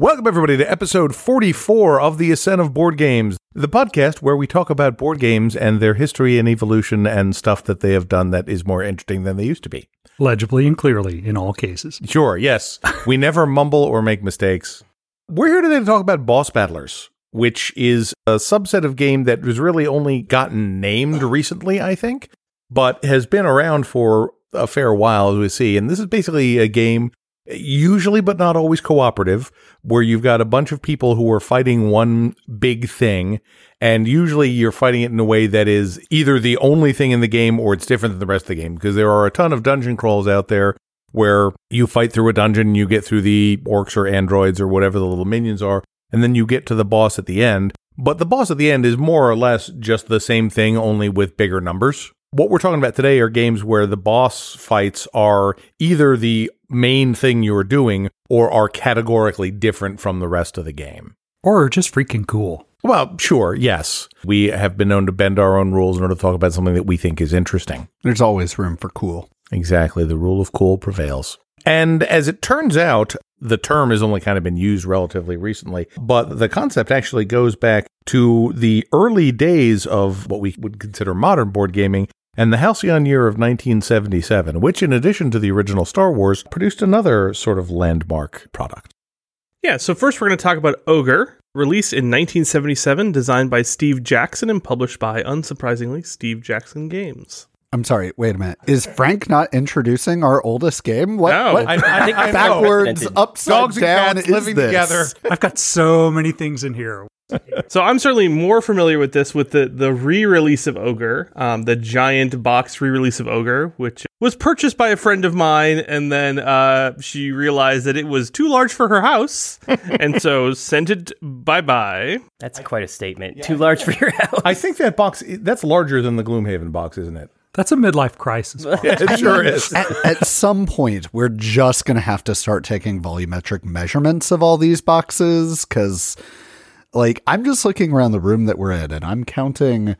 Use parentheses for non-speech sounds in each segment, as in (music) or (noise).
Welcome, everybody, to episode 44 of The Ascent of Board Games, the podcast where we talk about board games and their history and evolution and stuff that they have done that is more interesting than they used to be. legibly and clearly in all cases. Sure, yes. (laughs) we never mumble or make mistakes. We're here today to talk about Boss Battlers, which is a subset of game that was really only gotten named recently, I think, but has been around for a fair while, as we see. And this is basically a game, usually but not always cooperative, where you've got a bunch of people who are fighting one big thing. And usually you're fighting it in a way that is either the only thing in the game or it's different than the rest of the game because there are a ton of dungeon crawls out there where you fight through a dungeon and you get through the orcs or androids or whatever the little minions are, and then you get to the boss at the end. But the boss at the end is more or less just the same thing, only with bigger numbers. What we're talking about today are games where the boss fights are either the main thing you're doing or are categorically different from the rest of the game. Or just freaking cool. Well, sure, yes. We have been known to bend our own rules in order to talk about something that we think is interesting. There's always room for cool. Exactly. The rule of cool prevails. And as it turns out, the term has only kind of been used relatively recently, but the concept actually goes back to the early days of what we would consider modern board gaming and the halcyon year of 1977, which, in addition to the original Star Wars, produced another sort of landmark product. Yeah, so first we're going to talk about Ogre, released in 1977, designed by Steve Jackson and published by, unsurprisingly, Steve Jackson Games. I'm sorry, wait a minute. Is Frank not introducing our oldest game? What, No. what I, I think I know. backwards, upside Dogs and down cats is living this? together. I've got so many things in here. So I'm certainly more familiar with this with the, the re-release of Ogre, um, the giant box re-release of Ogre, which was purchased by a friend of mine, and then uh, she realized that it was too large for her house, (laughs) and so sent it bye-bye. That's quite a statement. Too large for your house. I think that box, that's larger than the Gloomhaven box, isn't it? That's a midlife crisis. It sure is. At, at some point, we're just going to have to start taking volumetric measurements of all these boxes because, like, I'm just looking around the room that we're in and I'm counting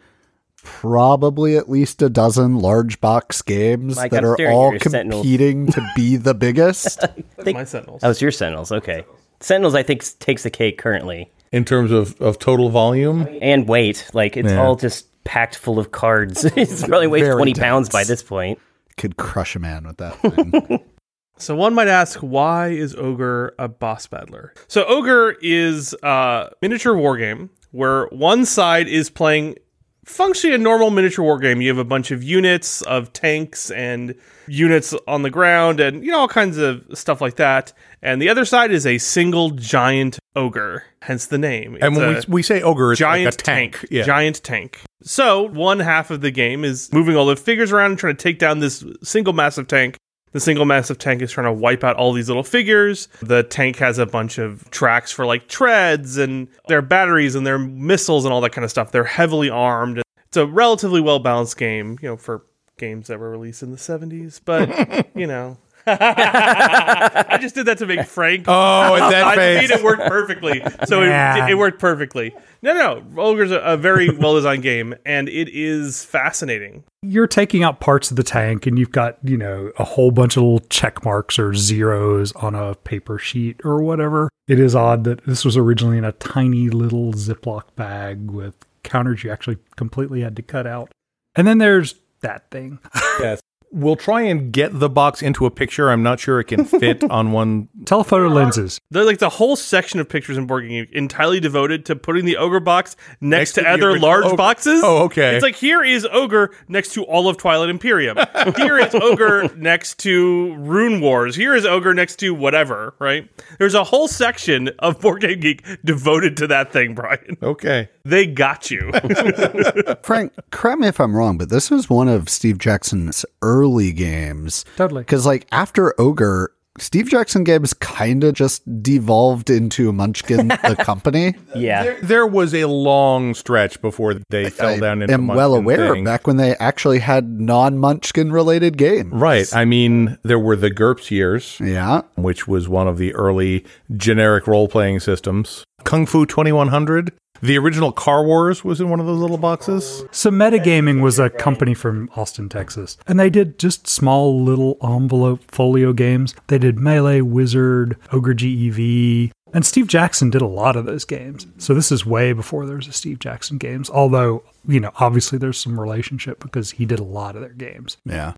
probably at least a dozen large box games Mike, that I'm are staring at all your Sentinels. competing to be the biggest. (laughs) That's my Sentinels. Oh, it's your Sentinels. Okay. Sentinels, I think, s- takes the cake currently. In terms of, of total volume, And weight. Like, it's Yeah. all just packed full of cards. (laughs) it's probably weighs Very 20 pounds by dense. this point. Could crush a man with that thing. (laughs) So one might ask, why is Ogre a boss battler? So Ogre is a miniature war game where one side is playing functionally a normal miniature war game. You have a bunch of units of tanks and units on the ground and you know all kinds of stuff like that. And the other side is a single giant ogre, hence the name. and when we, we say ogre, it's giant like a tank. Yeah. Giant tank. So one half of the game is moving all the figures around and trying to take down this single massive tank. The single massive tank is trying to wipe out all these little figures. The tank has a bunch of tracks for like treads and their batteries and their missiles and all that kind of stuff. They're heavily armed. It's a relatively well balanced game, you know, for games that were released in the 70s, but (laughs) you know. I just did that to make Frank Oh, and that I face. mean, it worked perfectly. So Yeah. it, it worked perfectly. No, no, Ogre's a, a very well designed game, and it is fascinating. You're taking out parts of the tank, and you've got, you know, a whole bunch of little check marks or zeros on a paper sheet or whatever. It is odd that this was originally in a tiny little Ziploc bag with counters you actually completely had to cut out. And then there's that thing. (laughs) yes. We'll try and get the box into a picture. I'm not sure it can fit (laughs) on one. Telephoto lenses. There's like the whole section of pictures in Board Game entirely devoted to putting the ogre box next, Next to, to the other original large ogre. boxes. Oh, okay. It's like here is ogre next to all of Twilight Imperium. (laughs) here is ogre next to Rune Wars. Here is ogre next to whatever. Right? There's a whole section of Board Game Geek devoted to that thing, Brian. Okay. They got you. (laughs) Frank, correct me if I'm wrong, but this was one of Steve Jackson's early games. Totally. Because, like, after Ogre, Steve Jackson Games kind of just devolved into Munchkin, the (laughs) company. Yeah. There was a long stretch before they fell down I into am well aware thing. back when they actually had non Munchkin related games. Right. I mean, there were the GURPS years, Yeah. which was one of the early generic role playing systems. Kung Fu 2100. The original Car Wars was in one of those little boxes. So Metagaming was a company from Austin, Texas, and they did just small little envelope folio games. They did Melee, Wizard, Ogre GEV, and Steve Jackson did a lot of those games. So this is way before there was a Steve Jackson games. Although you know, obviously there's some relationship because he did a lot of their games. Yeah.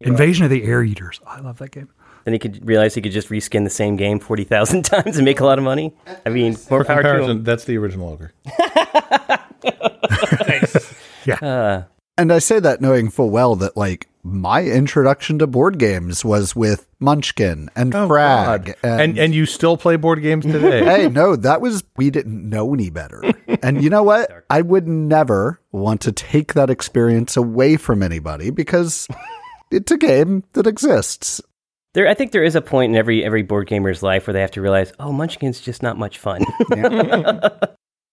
Invasion of the Air Eaters. I love that game. Then he could realize he could just reskin the same game 40,000 (laughs) times and make a lot of money. I mean, more For power to comparison, him. that's the original Ogre. (laughs) And I say that knowing full well that like my introduction to board games was with Munchkin and oh, Frag. Oh, And and you still play board games today. (laughs) hey, no, that was we didn't know any better. And you know what? I would never want to take that experience away from anybody because it's a game that exists. There, I think there is a point in every every board gamer's life where they have to realize, oh, Munchkin's just not much fun. (laughs)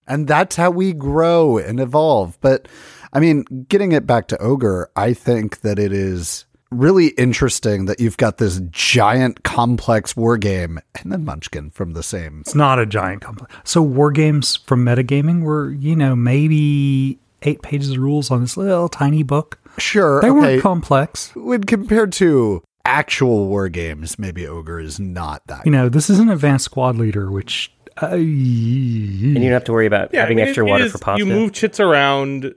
And that's how we grow and evolve. But I mean, getting it back to Ogre, I think that it is really interesting that you've got this giant complex war game and then Munchkin from the same. It's not a giant complex. So war games from metagaming were, you know, maybe eight pages of rules on this little tiny book. Sure. They okay. weren't complex. when compared to actual war games, maybe Ogre is not that. You know, this is an advanced squad leader, which uh, and you don't have to worry about Yeah, I having mean, extra it water is- for pasta. You move chits around.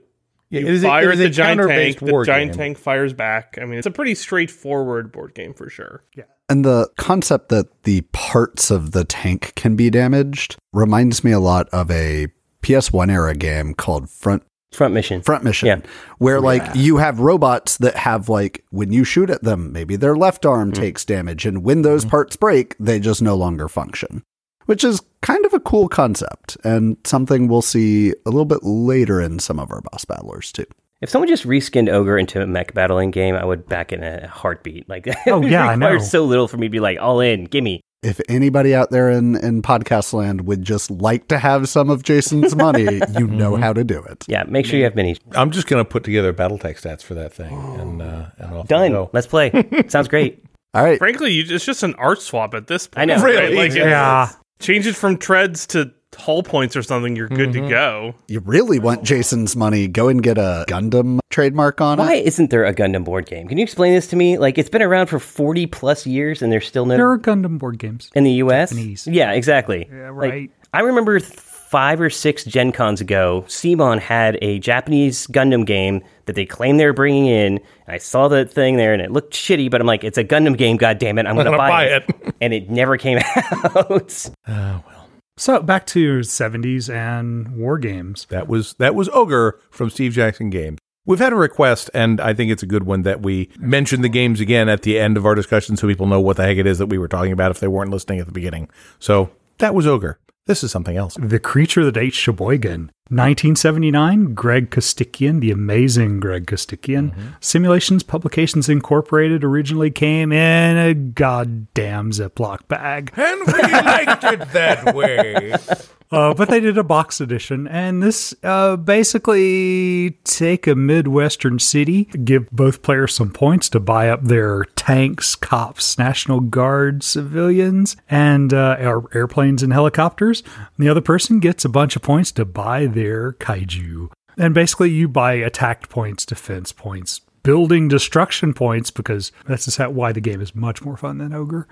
Yeah, You it is fire it at the a giant tank. counter-based The war giant game. tank fires back. I mean, it's a pretty straightforward board game for sure. Yeah. And the concept that the parts of the tank can be damaged reminds me a lot of a PS1 era game called Front Front mission. Front Mission, Yeah. where like you have robots that have like when you shoot at them, maybe their left arm mm. takes damage, and when those mm. parts break, they just no longer function. Which is kind of a cool concept and something we'll see a little bit later in some of our boss battlers too. If someone just reskinned Ogre into a mech battling game, I would back in a heartbeat. Like, (laughs) Oh, yeah, I it know. requires so little for me to be like, all in, gimme. If anybody out there in, in podcast land would just like to have some of Jayson's money, (laughs) you know how to do it. Yeah, make sure you have minis. I'm just going to put together BattleTech stats for that thing, and uh, and off we Done. go. Let's play. Sounds great. (laughs) All right. Frankly, you, it's just an art swap at this point. I know. right? Really? Like, Yeah. change it from treads to hull points or something. You're good Mm-hmm. to go. You really want Jayson's money, go and get a Gundam trademark on it. Why isn't there a Gundam board game? Can you explain this to me? Like, it's been around for 40 plus years and there's still no. there are Gundam board games. in the US? Japanese. Yeah, exactly. Yeah, Like, right. I remember th- five or six Gen Cons ago, Simon had a Japanese Gundam game that they claimed they were bringing in. I saw the thing there and it looked shitty, but I'm like, it's a Gundam game, God damn it, I'm going to gonna buy, buy it. it. (laughs) and it never came (laughs) out. Oh well. So back to 70s and war games. That was that was Ogre from Steve Jackson Games. We've had a request, and I think it's a good one that we mention the games again at the end of our discussion, so people know what the heck it is that we were talking about if they weren't listening at the beginning. So that was Ogre. This is something else. The Creature That Ate Sheboygan. 1979, Greg Costikyan, the amazing Greg Costikyan. Mm-hmm. Simulations Publications Incorporated originally came in a goddamn Ziploc bag. And we liked it that way. (laughs) Uh, but they did a box edition, and this uh, basically take a midwestern city, give both players some points to buy up their tanks, cops, National Guard civilians, and uh, air- airplanes and helicopters. And the other person gets a bunch of points to buy their kaiju. And basically, you buy attack points, defense points, building destruction points because that's just how, why the game is much more fun than Ogre.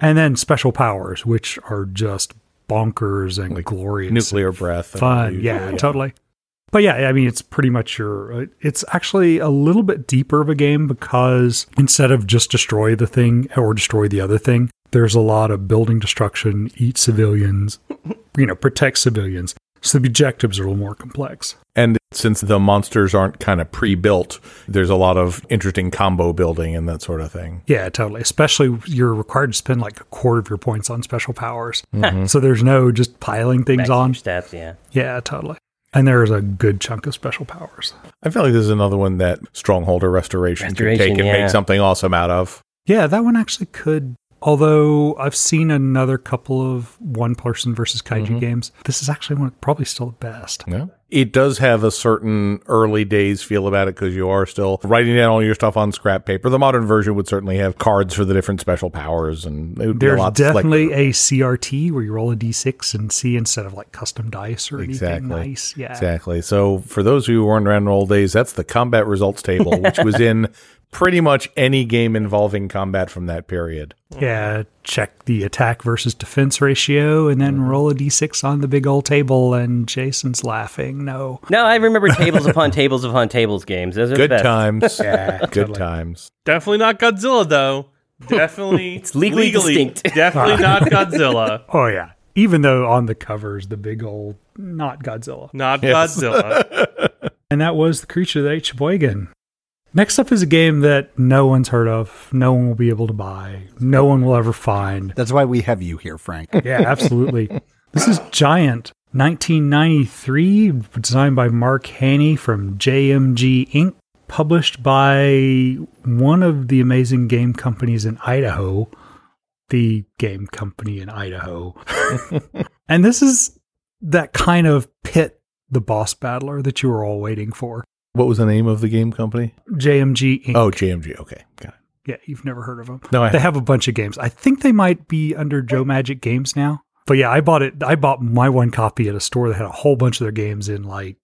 And then special powers, which are just bonkers and glorious. Nuclear breath. Fun. Yeah, totally. But yeah, I mean, it's pretty much your. Uh, it's actually a little bit deeper of a game because instead of just destroy the thing or destroy the other thing, there's a lot of building destruction, eat civilians, (laughs) you know, protect civilians. So the objectives are a little more complex. And since the monsters aren't kind of pre-built, there's a lot of interesting combo building and that sort of thing. Yeah, totally. Especially you're required to spend like a quarter of your points on special powers. So there's no just piling things Back on. your stats, yeah. Yeah, totally. And there's a good chunk of special powers. I feel like this is another one that Strongholder Restoration, could take and yeah. make something awesome out of. Yeah, that one actually could Although I've seen another couple of one person versus kaiju Mm-hmm. games, this is actually one probably still the best. Yeah. It does have a certain early days feel about it because you are still writing down all your stuff on scrap paper. The modern version would certainly have cards for the different special powers, and it would be a There's slicker. definitely a CRT where you roll a d6 and see instead of like custom dice or Exactly. anything nice. Yeah. Exactly. So for those of you who weren't around in old days, that's the combat results table, (laughs) which was in pretty much any game involving combat from that period. Yeah, check the attack versus defense ratio and then mm-hmm. roll a d6 on the big old table. And Jayson's laughing. No. No, I remember tables upon (laughs) tables upon tables games. Those are Good the best. times. (laughs) Yeah, Good totally. times. Definitely not Godzilla though. Definitely (laughs) it's legally distinct. Definitely ah. not Godzilla. Oh, yeah. Even though on the covers, the big old, not Godzilla. Not Yes. Godzilla. And that was The Creature That Ate Sheboygan. Next up is a game that no one's heard of, no one will be able to buy, no one will ever find. That's why we have you here, Frank. (laughs) Yeah, absolutely. this is Giant, 1993, designed by Mark Haney from JMG Inc., published by one of the amazing game companies in Idaho, the game company in Idaho. (laughs) and this is that kind of pit the boss battler that you were all waiting for. What was the name of the game company? JMG Inc. Oh, JMG. Okay. Got it. Yeah, you've never heard of them. No, I they have a bunch of games. I think they might be under Joe Magic Games now. But yeah, I bought it. I bought my one copy at a store that had a whole bunch of their games in like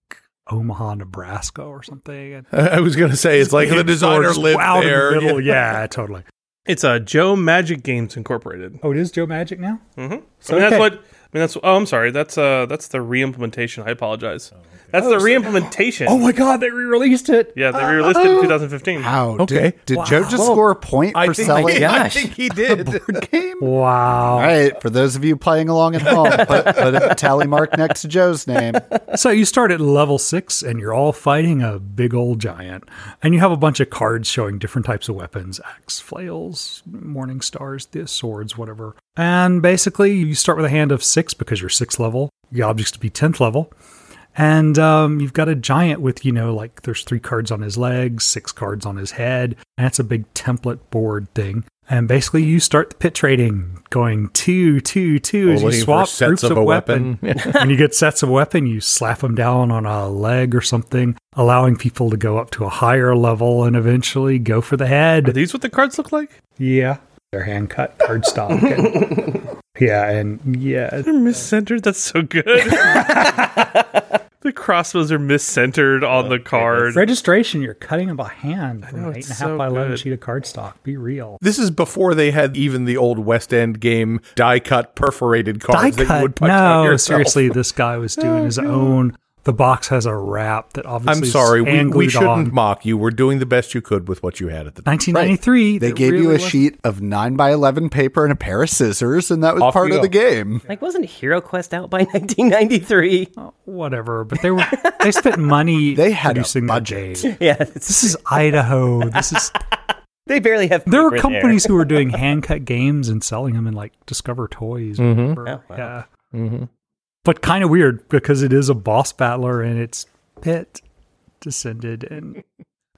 Omaha, Nebraska, or something. And (laughs) I was going to say, it's like the designer Just lived out in the there. middle. Yeah. Yeah, totally. it's a Joe Magic Games Incorporated. Oh, it is Joe Magic now. Mm-hmm. So I mean, okay. that's what. I mean, that's. Oh, I'm sorry. That's uh, that's the re-implementation. I apologize. That's the re-implementation. Oh my God, they re-released it. yeah, they re-released it in 2015. How? Okay. Did, did Joe just score a point I for think, selling I gosh. think he (laughs) did. board game? Wow. All right, for those of you playing along at home, (laughs) put, put a tally mark next to Joe's name. So you start at level six and you're all fighting a big old giant. And you have a bunch of cards showing different types of weapons axe, flails, morning stars, the swords, whatever. And basically, you start with a hand of six because you're sixth level. Your objects to be 10th level. And um, you've got a giant with, you know, like there's three cards on his legs, six cards on his head. And it's a big template board thing. And basically, you start the pit trading, going two, two, two as you swap sets groups of of, a weapon. weapon. (laughs) when you get sets of weapon, you slap them down on a leg or something, allowing people to go up to a higher level and eventually go for the head. Are head. these what the cards look like? Yeah, they're hand cut cardstock. and- (laughs) yeah, and yeah, They're miscentered. That's so good. (laughs) the crossbows are miscentered on the card. registration. You're cutting them by hand from know, an eight it's and a half so by eleven good. sheet of cardstock. Be real. This is before they had even the old West End game die cut perforated Die cards that you would punch No, yourself. seriously, this guy was doing his (laughs) oh, own. The box has a wrap that obviously. I'm is sorry. We, we shouldn't on. mock you. We're doing the best you could with what you had at the time. 1993. They that gave you a was- sheet of 9 by 11 paper and a pair of scissors, and that was Off part of go. the game. Like, wasn't Hero Quest out by (laughs) 1993? whatever, but they were they spent money (laughs) They had a producing that budget. game. (laughs) Yeah, This is Idaho. This is they barely have. there paper were companies who were doing hand cut games and selling them in like Discover Toys. Or whatever. Oh, wow. Yeah, Mm-hmm. But kind of weird because it is a boss battler and it's pit descended and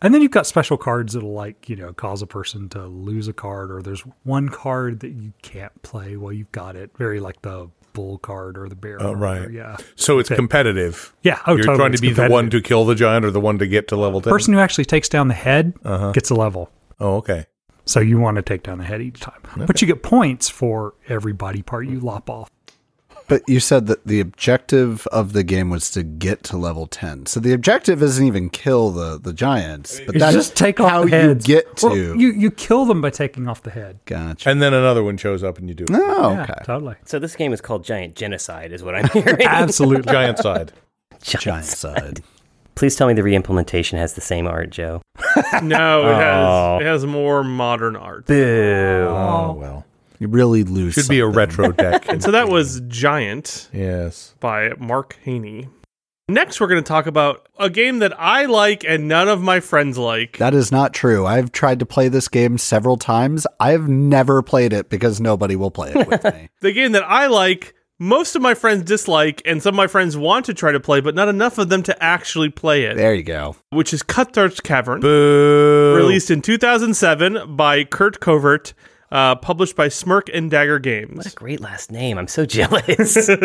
and then you've got special cards that'll like you know cause a person to lose a card or there's one card that you can't play while you've got it. Very like the bull card or the bear. Oh, right. or- yeah. So it's Okay. competitive. Yeah. Oh, You're totally. trying to It's be the one to kill the giant or the one to get to level 10. person who actually takes down the head Uh-huh. gets a level. Oh, okay. So you want to take down the head each time. But you get points for every body part you lop off. But you said that the objective of the game was to get to level 10. So the objective isn't even kill the, the giants, but It's that's just take off how the you get to. Well, you you kill them by taking off the head. gotcha. And then another one shows up and you do it. Oh, Yeah, okay. totally. So this game is called Giant Genocide, is what I'm hearing. (laughs) Absolutely. (laughs) Giant side. Giant side. Please tell me the re-implementation has the same art, Joe. (laughs) No, it Oh. has it has more modern art. Boo. Oh, well. You really lose. Should be a retro deck. And so that was Giant yes. by Mark Haney. Next, we're going to talk about a game that I like and none of my friends like. That is not true. I've tried to play this game several times. I've never played it because nobody will play it with (laughs) me. the game that I like, most of my friends dislike, and some of my friends want to try to play, but not enough of them to actually play it, There you go. which is Cutthroat's Cavern. Boo. released in 2007 by Curt Covert uh, published by Smirk and Dagger Games. What a great last name. I'm so (laughs) jealous. (laughs)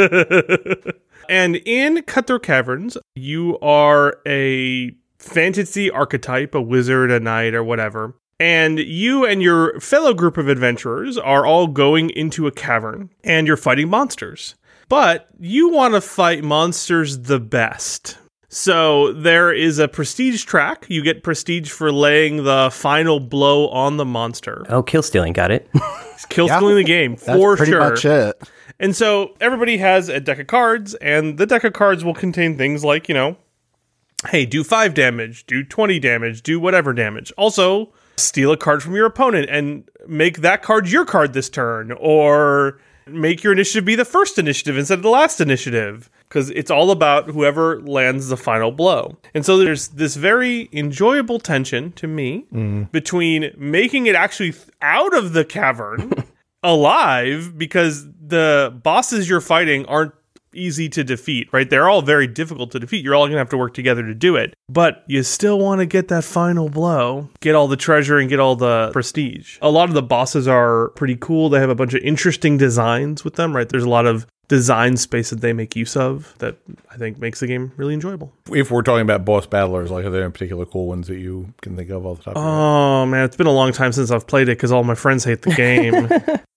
And in Cutthroat Caverns, you are a fantasy archetype, a wizard, a knight, or whatever. And you and your fellow group of adventurers are all going into a cavern and you're fighting monsters. But you want to fight monsters the best. So there is a prestige track. You get prestige for laying the final blow on the monster. oh, kill stealing. Got it. (laughs) Kill Yeah. stealing the game That's for pretty sure. much it. And so everybody has a deck of cards, and the deck of cards will contain things like, you know, hey, do five damage, do 20 damage, do whatever damage. Also, steal a card from your opponent and make that card your card this turn, or make your initiative be the first initiative instead of the last initiative, because it's all about whoever lands the final blow. And so there's this very enjoyable tension to me mm. between making it actually out of the cavern (laughs) alive because the bosses you're fighting aren't easy to defeat, right? They're all very difficult to defeat. You're all going to have to work together to do it. But you still want to get that final blow, get all the treasure and get all the prestige. A lot of the bosses are pretty cool. They have a bunch of interesting designs with them, right? There's a lot of design space that they make use of that I think makes the game really enjoyable. If we're talking about boss battlers, like are there any particular cool ones that you can think of off the top? of your head? Oh man, it's been a long time since I've played it because all my friends hate the (laughs) game.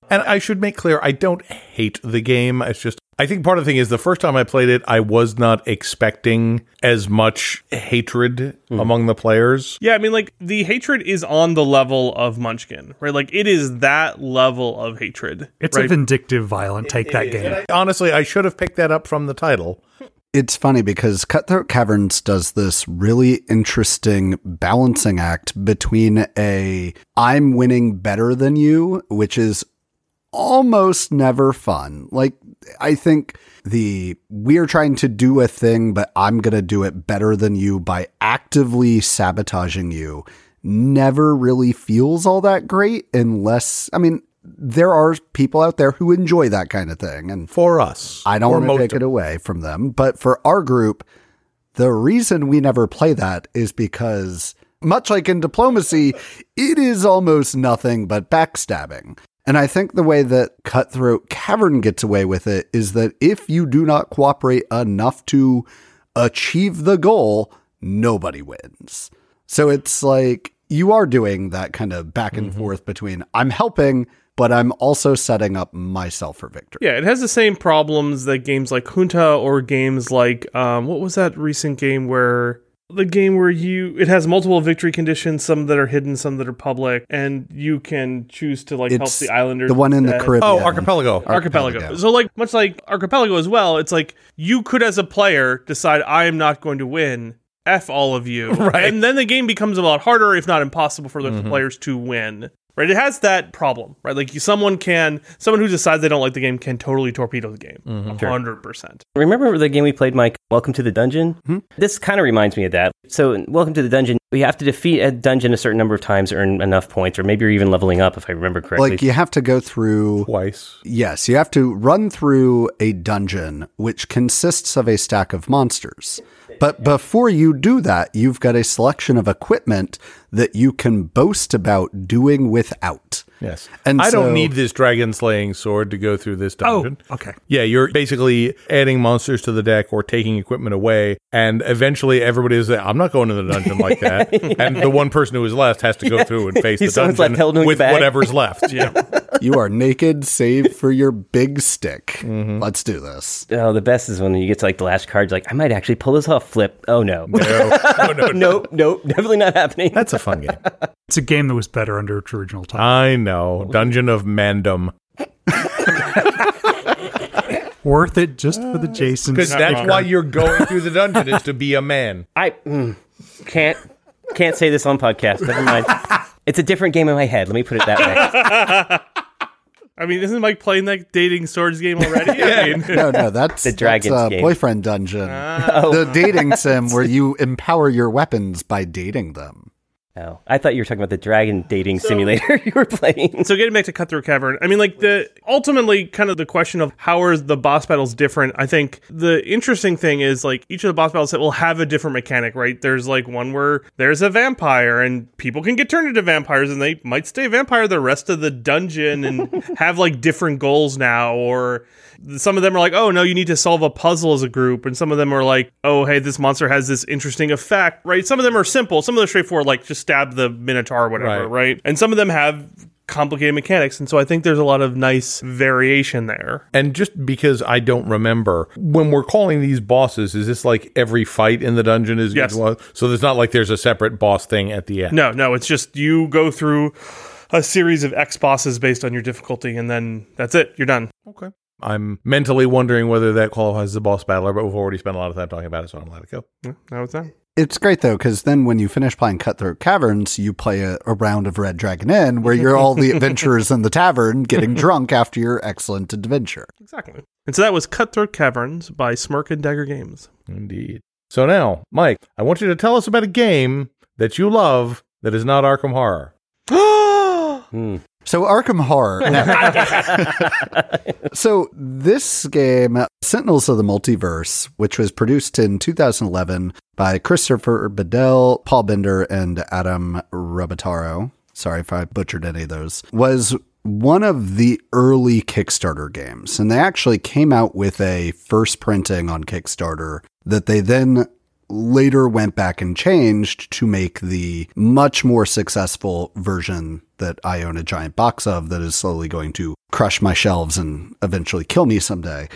And I should make clear, I don't hate the game. It's just, I think part of the thing is the first time I played it, I was not expecting as much hatred hmm. among the players. Yeah, I mean, like the hatred is on the level of Munchkin, right? Like it is that level of hatred. It's right? a vindictive, violent take that game. Honestly, I should have picked that up from the title. It's funny because Cutthroat Caverns does this really interesting balancing act between a I'm winning better than you, which is almost never fun. Like, I think the we're trying to do a thing, but I'm going to do it better than you by actively sabotaging you never really feels all that great unless, I mean, there are people out there who enjoy that kind of thing. And For us. I don't want to take it away from them, but for our group, the reason we never play that is because, much like in diplomacy, it is almost nothing but backstabbing. And I think the way that Cutthroat Cavern gets away with it is that if you do not cooperate enough to achieve the goal, nobody wins. So it's like you are doing that kind of back and forth between I'm helping, but I'm also setting up myself for victory. Yeah, it has the same problems that games like Junta or games like um, what was that recent game where the game where you it has multiple victory conditions, some that are hidden, some that are public, and you can choose to like help It's the islanders. the one in the instead. Caribbean. Oh, Archipelago. Archipelago. Archipelago. So like much like Archipelago as well, it's like you could as a player decide I am not going to win. F all of you. (laughs) Right. And then the game becomes a lot harder, if not impossible, for the Mm-hmm. players to win. Right? It has that problem, right? Like someone can, someone who decides they don't like the game can totally torpedo the game, Mm-hmm. 100 percent. Remember the game we played, Mike? Welcome to the Dungeon? Hmm? This kind of reminds me of that. So, Welcome to the Dungeon, we have to defeat a dungeon a certain number of times, earn enough points, or maybe you're even leveling up, if I remember correctly. Like you have to go through Twice. Yes, you have to run through a dungeon which consists of a stack of monsters. But before you do that, you've got a selection of equipment that you can boast about doing without. Yes. And I so- don't need this dragon slaying sword to go through this dungeon. Oh, dungeon. okay. Yeah, you're basically adding monsters to the deck or taking equipment away, and eventually everybody is like, I'm not going to the dungeon like that. (laughs) And the one person who is left has to go through and face (laughs) the dungeon left with whatever's left. (laughs) Yeah. You are naked save for your big stick. Mm-hmm. Let's do this. oh, the best is when you get to like the last card, you're like, I might actually pull this off. Flip. Oh, no. No, no, no. nope, nope, definitely not happening. That's a fun game. It's a game that was better under its original title. I know. Dungeon of Mandom. (laughs) Worth it just for the Jason. Because that's why you're going through the dungeon is to be a man. I mm, can't can't say this on podcast. Never mind. It's a different game in my head. Let me put it that way. (laughs) I mean, isn't Mike playing that dating swords game already? I (laughs) mean, No, no, that's The Dragons that's a game. boyfriend dungeon. Ah. The dating sim where you empower your weapons by dating them. Oh, I thought you were talking about the dragon dating simulator (laughs) you were playing. So getting back to Cutthroat Cavern, I mean, like the ultimately kind of the question of how are the boss battles different. I think the interesting thing is like each of the boss battles that will have a different mechanic, right? There's like one where there's a vampire and people can get turned into vampires and they might stay vampire the rest of the dungeon and (laughs) have like different goals now, or some of them are like, oh no, you need to solve a puzzle as a group, and some of them are like, oh hey, this monster has this interesting effect, right? Some of them are simple, some of them are straightforward, like just stab the minotaur or whatever, Right. right? And some of them have complicated mechanics, and so I think there's a lot of nice variation there. And just because I don't remember, when we're calling these bosses, is this like every fight in the dungeon is Yes. So there's not like there's a separate boss thing at the end. No, no, it's just you go through a series of X bosses based on your difficulty, and then that's it. You're done. Okay. I'm mentally wondering whether that qualifies as a boss battler, but we've already spent a lot of time talking about it, so I'm gonna let it go. Yeah, Now it's done. It's great though, because then when you finish playing Cutthroat Caverns, you play a, a round of Red Dragon Inn where you're all the (laughs) adventurers in the tavern getting (laughs) drunk after your excellent adventure. Exactly. And so that was Cutthroat Caverns by Smirk and Dagger Games. Indeed. So now, Mike, I want you to tell us about a game that you love that is not Arkham Horror. (gasps) Hmm. So Arkham Horror. (laughs) so this game, Sentinels of the Multiverse, which was produced in 2011 by Christopher Badell, Paul Bender, and Adam Rebottaro. Sorry if I butchered any of those. Was one of the early Kickstarter games, and they actually came out with a first printing on Kickstarter that they then later went back and changed to make the much more successful version that I own a giant box of that is slowly going to crush my shelves and eventually kill me someday.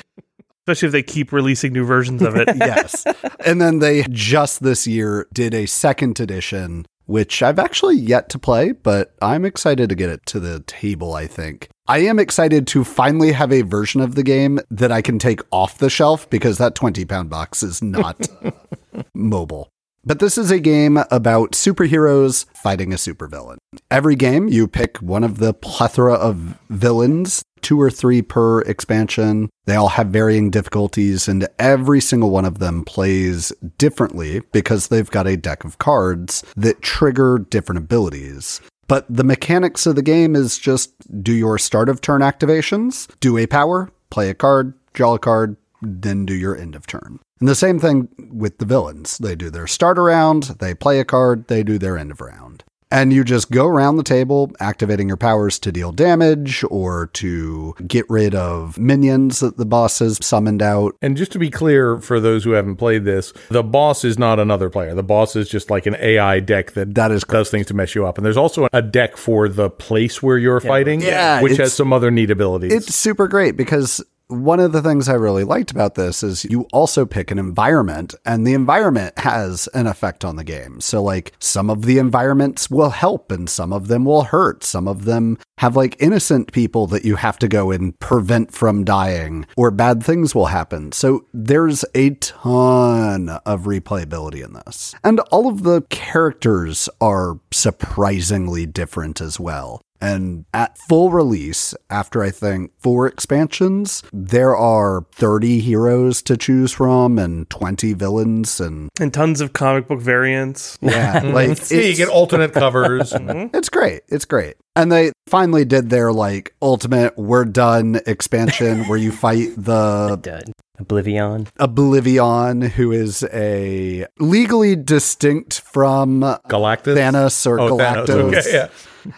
Especially if they keep releasing new versions of it. (laughs) yes. And then they just this year did a second edition, which I've actually yet to play, but I'm excited to get it to the table, I think. I am excited to finally have a version of the game that I can take off the shelf because that 20 pound box is not (laughs) mobile. But this is a game about superheroes fighting a supervillain. Every game, you pick one of the plethora of villains, two or three per expansion. They all have varying difficulties, and every single one of them plays differently because they've got a deck of cards that trigger different abilities. But the mechanics of the game is just do your start of turn activations, do a power, play a card, draw a card, then do your end of turn. And the same thing with the villains. They do their start around, they play a card, they do their end of round. And you just go around the table, activating your powers to deal damage or to get rid of minions that the boss has summoned out. And just to be clear for those who haven't played this, the boss is not another player. The boss is just like an AI deck that, That is does things to mess you up. And there's also a deck for the place where you're fighting, Yeah, which has some other neat abilities. It's super great because one of the things I really liked about this is you also pick an environment, and the environment has an effect on the game. So, like, some of the environments will help, and some of them will hurt. Some of them have like innocent people that you have to go and prevent from dying, or bad things will happen. So, there's a ton of replayability in this. And all of the characters are surprisingly different as well. And at full release, after I think four expansions, there are 30 heroes to choose from and 20 villains. And and tons of comic book variants. (laughs) yeah, (laughs) like Yeah, you get alternate covers. (laughs) it's great. It's great. And they finally did their like ultimate we're done expansion where you fight the Done. Oblivion. Oblivion, who is a legally distinct from Galactus? Thanos or Oh, Galactus. Thanos. Okay, yeah.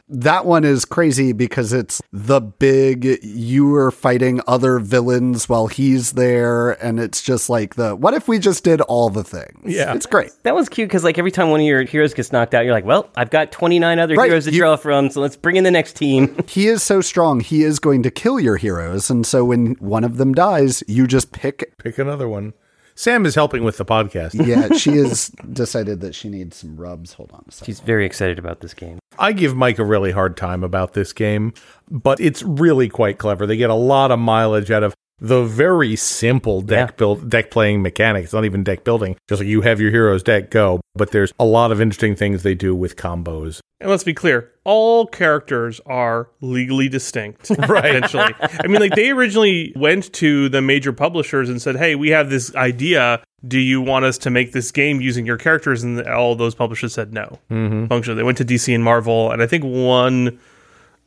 That one is crazy because it's the big you are fighting other villains while he's there, and it's just like the what if we just did all the things? Yeah. it's great. That was cute because, like, every time one of your heroes gets knocked out, you're like, well, I've got 29 other Right, heroes to you- draw from, so let's bring in the next team. (laughs) He is so strong, he is going to kill your heroes, and so when one of them dies, you just pick. Pick another one. Sam is helping with the podcast. Yeah, she has decided that she needs some rubs. Hold on a second. She's very excited about this game. I give Mike a really hard time about this game, but it's really quite clever. They get a lot of mileage out of the very simple deck Yeah. build deck playing mechanic. It's not even deck building. Just like you have your hero's deck go, but there's a lot of interesting things they do with combos. And let's be clear, all characters are legally distinct. (laughs) Right. Essentially. I mean, like they originally went to the major publishers and said, Hey, we have this idea. Do you want us to make this game using your characters? And all those publishers said no. Mm-hmm. Functionally. They went to DC and Marvel, and I think one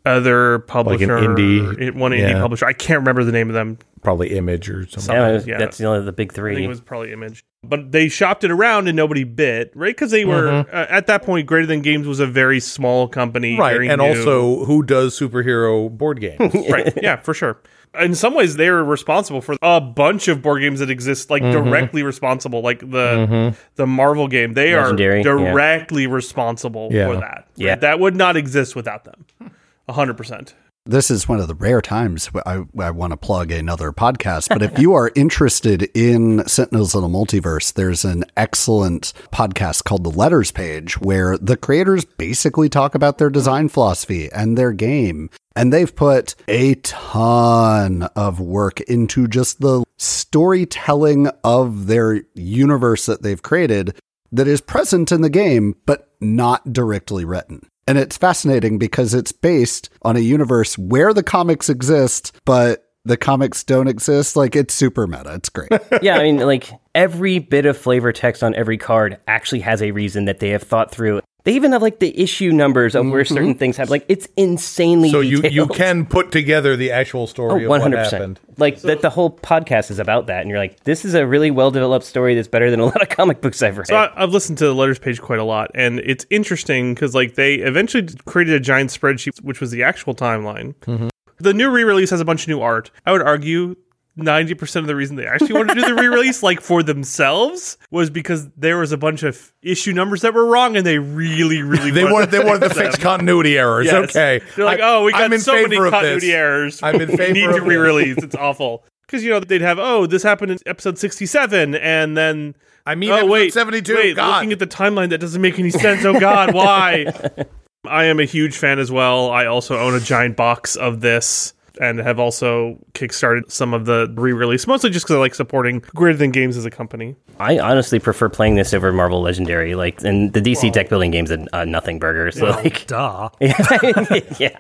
other publisher, like an indie- one indie yeah. publisher. I can't remember the name of them. Probably image or something. Yeah, was- yeah. that's the only the big I three. think it was probably Image. But they shopped it around and nobody bit, right? Because they were, Mm-hmm. uh, at that point, Greater Than Games was a very small company. Right. very And new. also, who does superhero board games? (laughs) right yeah for sure in some ways they're responsible for a bunch of board games that exist like Mm-hmm. directly responsible like the the marvel game they Legendary, are yeah. directly responsible Yeah. for that Yeah. that would not exist without them 100% This is one of the rare times I, I want to plug another podcast. But if you are (laughs) interested in Sentinels of the Multiverse, there's an excellent podcast called The Letters Page where the creators basically talk about their design philosophy and their game. And they've put a ton of work into just the storytelling of their universe that they've created that is present in the game, but not directly written. And it's fascinating because it's based on a universe where the comics exist, but the comics don't exist. Like it's super meta. It's great. (laughs) yeah, I mean, like every bit of flavor text on every card actually has a reason that they have thought through. They even have like the issue numbers of where certain things happen. Like it's insanely so you, you detailed. can put together the actual story Oh, of what 100%. happened. Like that the whole podcast is about that and you're like this is a really well developed story that's better than a (laughs) lot of comic books I've read. so I, i've listened to the letters page quite a lot and it's interesting because like they eventually created a giant spreadsheet which was the actual timeline Mm-hmm. the new re-release has a bunch of new art i would argue 90% of the reason they actually wanted to do the re-release like for themselves was because there was a bunch of issue numbers that were wrong and they really really They wanted they wanted to fix continuity errors. Yes. Okay. They're like, I- oh, we got so many continuity this. errors. I'm in (laughs) we favor need of to re-release. It's awful. Because you know they'd have oh this happened in episode sixty-seven, and then I mean, oh wait 72, Wait, God. looking at the timeline that doesn't make any sense. Oh God, why? (laughs) I am a huge fan as well. I also own a giant box of this. And have also kickstarted some of the re-release, mostly just because I like supporting Greater Than Games as a company. I honestly prefer playing this over Marvel Legendary. Like and the DC deck building game's a, a uh, nothing burger. So like Duh. (laughs) (laughs) yeah.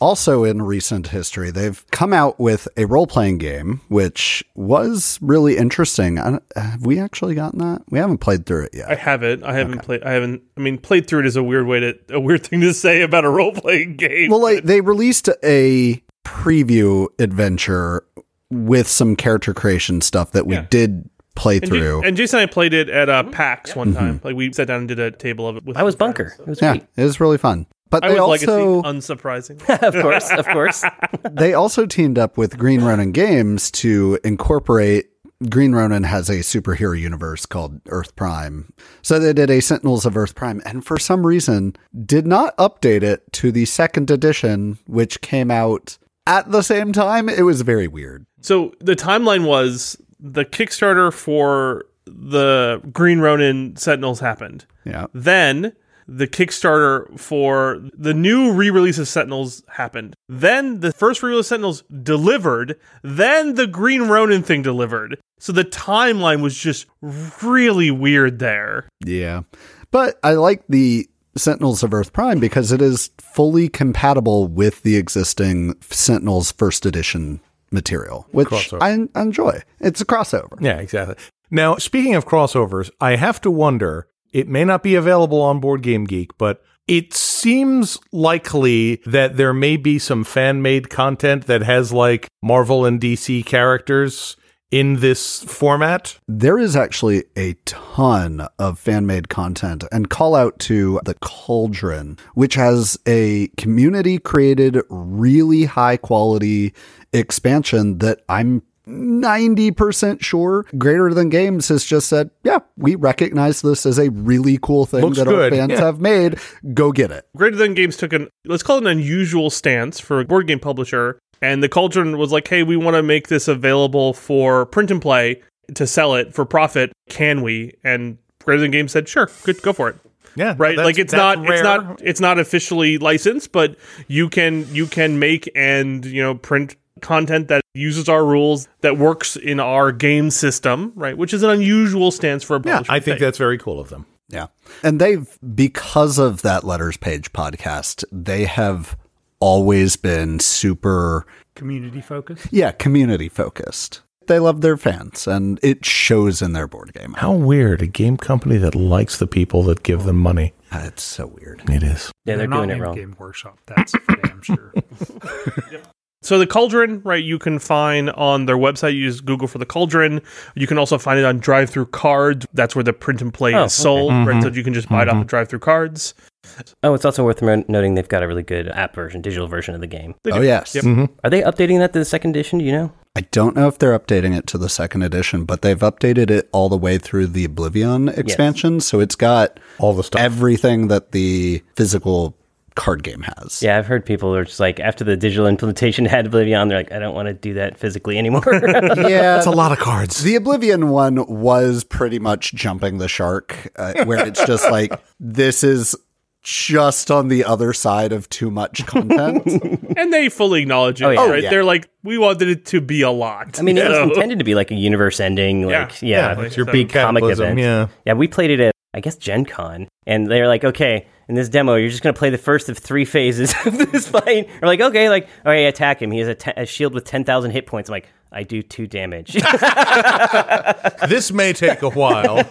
also, in recent history, they've come out with a role playing game, which was really interesting. I don't- Have we actually gotten that? We haven't played through it yet. I have it. I haven't played. I haven't. I mean, played through it is a weird way to a weird thing to say about a role playing (laughs) game. Well, like they released a preview adventure with some character creation stuff that we Yeah. did play And, Ja- through. and Jayson and I played it at uh, PAX one time. Like we sat down and did a table of it. With I was bunker. friends, It was yeah, great. it was really fun. But I they was also legacy, unsurprising. (laughs) of course, of course. (laughs) they also teamed up with Green Ronin Games to incorporate Green Ronin has a superhero universe called Earth Prime. So they did a Sentinels of Earth Prime and for some reason did not update it to the second edition which came out at the same time. It was very weird. so the timeline was the Kickstarter for the Green Ronin Sentinels happened. Yeah. Then the Kickstarter for the new re-release of Sentinels happened. Then the first re-release of Sentinels delivered. Then the Green Ronin thing delivered. So the timeline was just really weird there. Yeah. But I like the Sentinels of Earth Prime because it is fully compatible with the existing Sentinels first edition material, which Crossover. I enjoy. It's a crossover. Yeah, exactly. Now, speaking of crossovers, I have to wonder, it may not be available on Board Game Geek, but it seems likely that there may be some fan made content that has like Marvel and DC characters in this format. There is actually a ton of fan made content and call out to the Cauldron, which has a community created, really high quality expansion that I'm 90% sure Greater Than Games has just said, yeah, we recognize this as a really cool thing Looks that our fans yeah. have made. Go get it. Greater Than Games took an let's call it an unusual stance for a board game publisher, and the Cauldron was like, "Hey, we want to make this available for print and play to sell it for profit. Can we?" And Greater Than Games said, "Sure, good, go for it." Yeah, Right, like it's that's not it's not it's not officially licensed, but you can you can make and you know print content that uses our rules, that works in our game system, right? Which is an unusual stance for a Yeah, publisher. I think take. that's very cool of them. Yeah. And they've, because of that Letters Page podcast, they have always been super, Community focused. yeah, community focused. They love their fans and it shows in their board game. How weird. A game company that likes the people that give them money. Ah, It's so weird. It is. Yeah, they're, not doing it named wrong. Game Workshop. That's for damn sure. (laughs) So the Cauldron, right, you can find on their website. You just Google for the Cauldron. You can also find it on DriveThruCards. That's where the print and play Oh, is sold, right? So you can just buy it off of DriveThruCards. Oh, it's also worth noting they've got a really good app version, digital version of the game. Oh, yes. Yep. Are they updating that to the second edition? Do you know? I don't know if they're updating it to the second edition, but they've updated it all the way through the Oblivion expansion. So it's got All the stuff. everything that the physical card game has. Yeah, I've heard people are just like after the digital implementation (laughs) had Oblivion, they're like, I don't want to do that physically anymore. (laughs) Yeah. it's a lot of cards. The Oblivion one was pretty much jumping the shark, uh, where it's just like, (laughs) this is just on the other side of too much content. (laughs) And they fully acknowledge it, Oh, yeah. right? Oh, yeah. They're like, we wanted it to be a lot. I mean, it was intended to be like a universe ending, like Yeah. yeah, Yeah, it's your so- big comic event. Yeah. Yeah, we played it at I guess Gen Con, and they're like, okay, in this demo, you're just gonna play the first of three phases (laughs) of this fight. We're like, okay, like, all right, attack him. He has a, a shield with ten thousand hit points. I'm like, I do two damage. (laughs) This may take a while.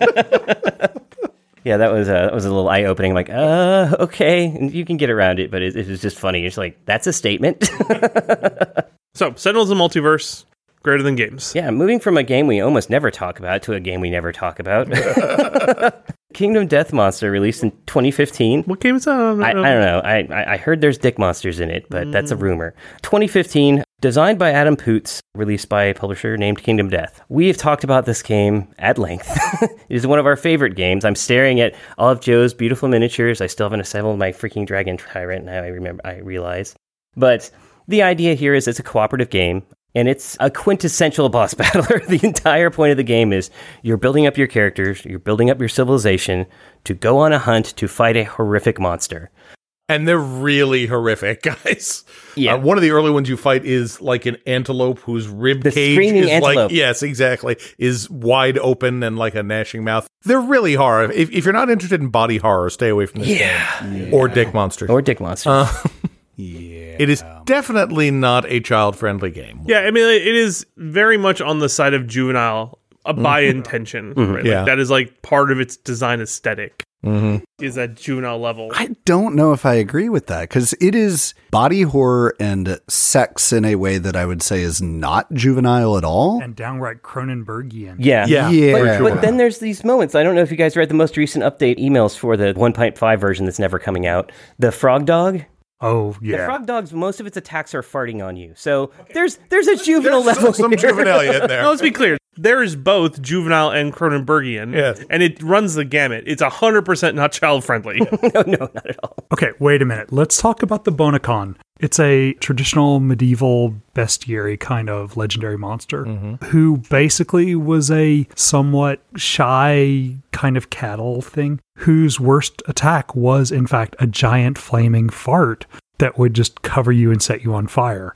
Yeah, that was uh, that was a little eye opening. Like, uh, okay, and you can get around it, but it, it was just funny. It's like that's a statement. (laughs) So, Sentinels and Multiverse, greater than games. Yeah, moving from a game we almost never talk about to a game we never talk about. (laughs) Kingdom Death Monster released in 2015. What game is that? I, I don't know. I, I I heard there's dick monsters in it, but mm. that's a rumor. 2015, designed by Adam Poots, released by a publisher named Kingdom Death. We have talked about this game at length. (laughs) it is one of our favorite games. I'm staring at all of Joe's beautiful miniatures. I still haven't assembled my freaking dragon tyrant. Now I remember. I realize, but the idea here is it's a cooperative game. And it's a quintessential boss (laughs) battler. the entire point of the game is you're building up your characters, you're building up your civilization to go on a hunt to fight a horrific monster. and they're really horrific, (laughs) guys. Yeah. Uh, one of the early ones you fight is like an antelope whose rib The cage is antelope. like yes, exactly, is wide open and like a gnashing mouth. They're really horror. If, if you're not interested in body horror, stay away from this game. Or dick monsters. Or dick monsters. (laughs) it is definitely not a child-friendly game. Yeah, I mean, it is very much on the side of juvenile uh, by intention. Right? Like, Yeah. that is like part of its design aesthetic. Is that juvenile level? I don't know if I agree with that because it is body horror and sex in a way that I would say is not juvenile at all. and downright Cronenbergian. yeah. Yeah, Yeah. But, but then there's these moments. I don't know if you guys read the most recent update emails for the 1.5 version that's never coming out. The frog dog. Oh yeah. The yeah. frog dog's most of its attacks are farting on you. So there's there's a juvenile level. some, some juvenilia in there. Now, let's be clear. There is both juvenile and Cronenbergian. Yes. And it runs the gamut. It's 100% not child friendly. (laughs) no, no, not at all. Okay, wait a minute. Let's talk about the Bonnacon. It's a traditional medieval bestiary kind of legendary monster mm-hmm. who basically was a somewhat shy kind of cattle thing whose worst attack was in fact a giant flaming fart that would just cover you and set you on fire.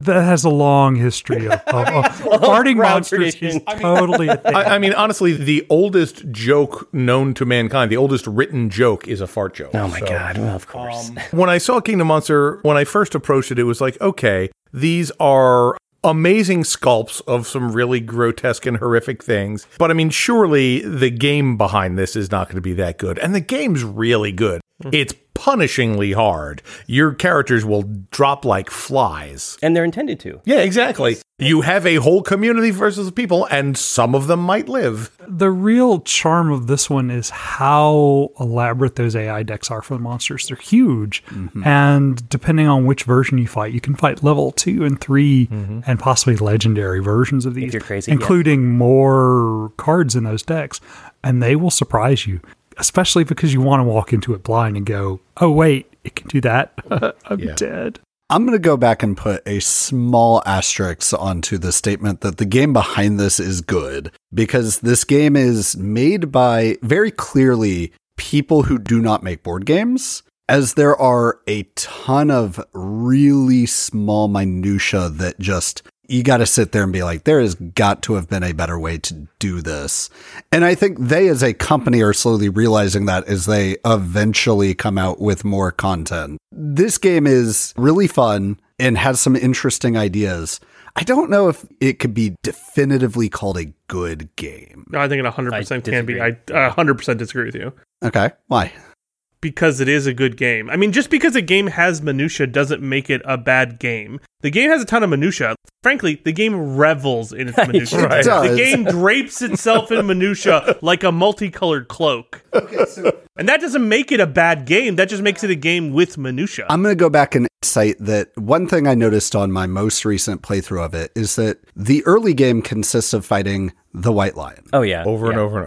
That has a long history of, of, of (laughs) farting monsters is tradition. totally a (laughs) thing. I, I mean, honestly, the oldest joke known to mankind, the oldest written joke, is a fart joke. Oh my So- god! Well, of course. Um, when I saw Kingdom Monster, when I first approached it, it was like, okay, these are amazing sculpts of some really grotesque and horrific things. But I mean, surely the game behind this is not going to be that good. And the game's really good. Mm-hmm. It's punishingly hard. Your characters will drop like flies. and they're intended to. Yeah, exactly. You have a whole community versus people, and some of them might live. the real charm of this one is how elaborate those AI decks are for the monsters. They're huge. Mm-hmm. And depending on which version you fight, you can fight level two and 3 mm-hmm. and possibly legendary versions of these, you're crazy, yeah. including more cards in those decks. And they will surprise you, especially because you want to walk into it blind and go, oh, wait, it can do that. (laughs) I'm Yeah. dead. I'm going to go back and put a small asterisk onto the statement that the game behind this is good because this game is made by very clearly people who do not make board games. As there are a ton of really small minutia that just you got to sit there and be like, there has got to have been a better way to do this. And I think they, as a company, are slowly realizing that as they eventually come out with more content. This game is really fun and has some interesting ideas. I don't know if it could be definitively called a good game. No, I think it 100% I can be. I uh, 100% disagree with you. Okay. Why? Because it is a good game. I mean, just because a game has minutia doesn't make it a bad game. The game has a ton of minutia. Frankly, the game revels in its (laughs) minutia. It does. The game drapes itself in minutia (laughs) like a multicolored cloak. Okay, so- and that doesn't make it a bad game. That just makes it a game with minutia. I'm going to go back and cite that one thing I noticed on my most recent playthrough of it is that the early game consists of fighting the White Lion Oh yeah, over and over and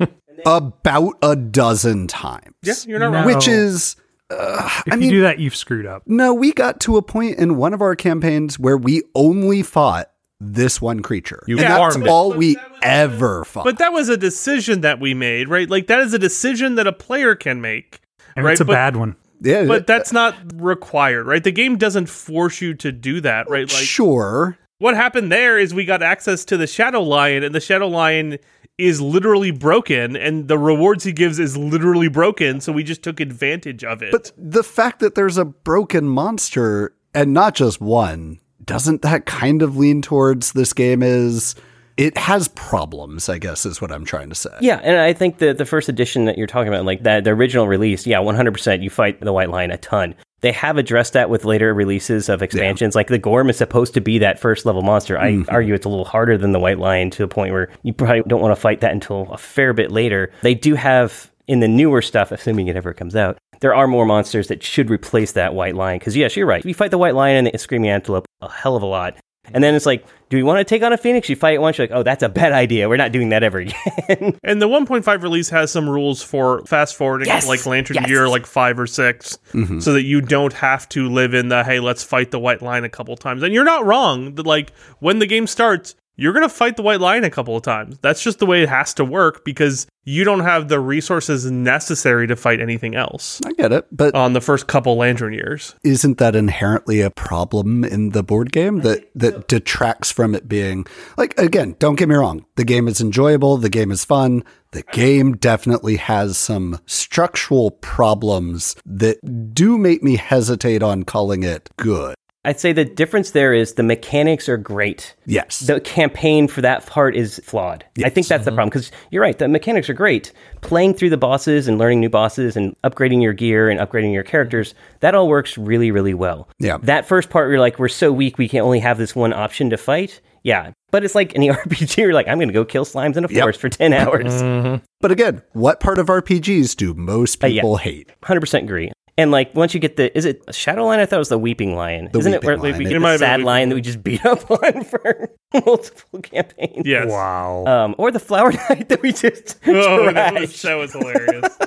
over. (laughs) about a dozen times. yeah, you're not No. wrong. Which is, uh, If I you do that, you've screwed up. no, we got to a point in one of our campaigns where we only fought this one creature. You and that's farmed it. all But we that was- ever fought. But that was a decision that we made, right? Like that is a decision that a player can make. And right? it's a But- bad one. yeah, But that's not required, right? The game doesn't force you to do that, right? Like sure. what happened there is we got access to the Shadow Lion, and the Shadow Lion is literally broken, and the rewards he gives is literally broken. So we just took advantage of it. But the fact that there's a broken monster and not just one, doesn't that kind of lean towards this game is it has problems, I guess is what I'm trying to say. Yeah, and I think the the first edition that you're talking about, like that, the original release, yeah, 100%, you fight the White Lion a ton. They have addressed that with later releases of expansions. Like the Gorm is supposed to be that first level monster. I Mm-hmm. argue it's a little harder than the White Lion to a point where you probably don't want to fight that until a fair bit later. They do have in the newer stuff, assuming it ever comes out, there are more monsters that should replace that White Lion. Because yes, you're right. If You fight the White Lion and the Screaming Antelope a hell of a lot. And then it's like, do we want to take on a phoenix? You fight it once, you're like, oh, that's a bad idea. We're not doing that ever (laughs) again. and the 1.5 release has some rules for fast forwarding, Yes! like Lantern Yes! Year, like five or 6 mm-hmm. so that you don't have to live in the hey, let's fight the White Lion a couple times. And you're not wrong. that, Like when the game starts, you're gonna fight the White Lion a couple of times. That's just the way it has to work because you don't have the resources necessary to fight anything else I get it, but on the first couple Lantern years. isn't that inherently a problem in the board game that that detracts from it being like again don't get me wrong the game is enjoyable the game is fun the game definitely has some structural problems that do make me hesitate on calling it good I'd say the difference there is the mechanics are great. yes The campaign for that part is flawed. I think that's the problem because you're right. The mechanics are great. Playing through the bosses and learning new bosses and upgrading your gear and upgrading your characters, that all works really, really well. Yeah. That first part, you're like, we're so weak, we can only have this one option to fight. Yeah. But it's like any (laughs) RPG, you're like, I'm going to go kill slimes in a Yep. forest for 10 hours. but again what part of rpgs do most Uh, yeah. people hate 100% agree. And like once you get the, is it a shadow lion? I thought it was the weeping lion. The Isn't weeping it where lion. we get might the have been sad lion that we just beat (laughs) up on for (laughs) multiple campaigns? Yes. Wow. Um, or the flower (laughs) knight that we just Oh, that trashed. was, that was hilarious.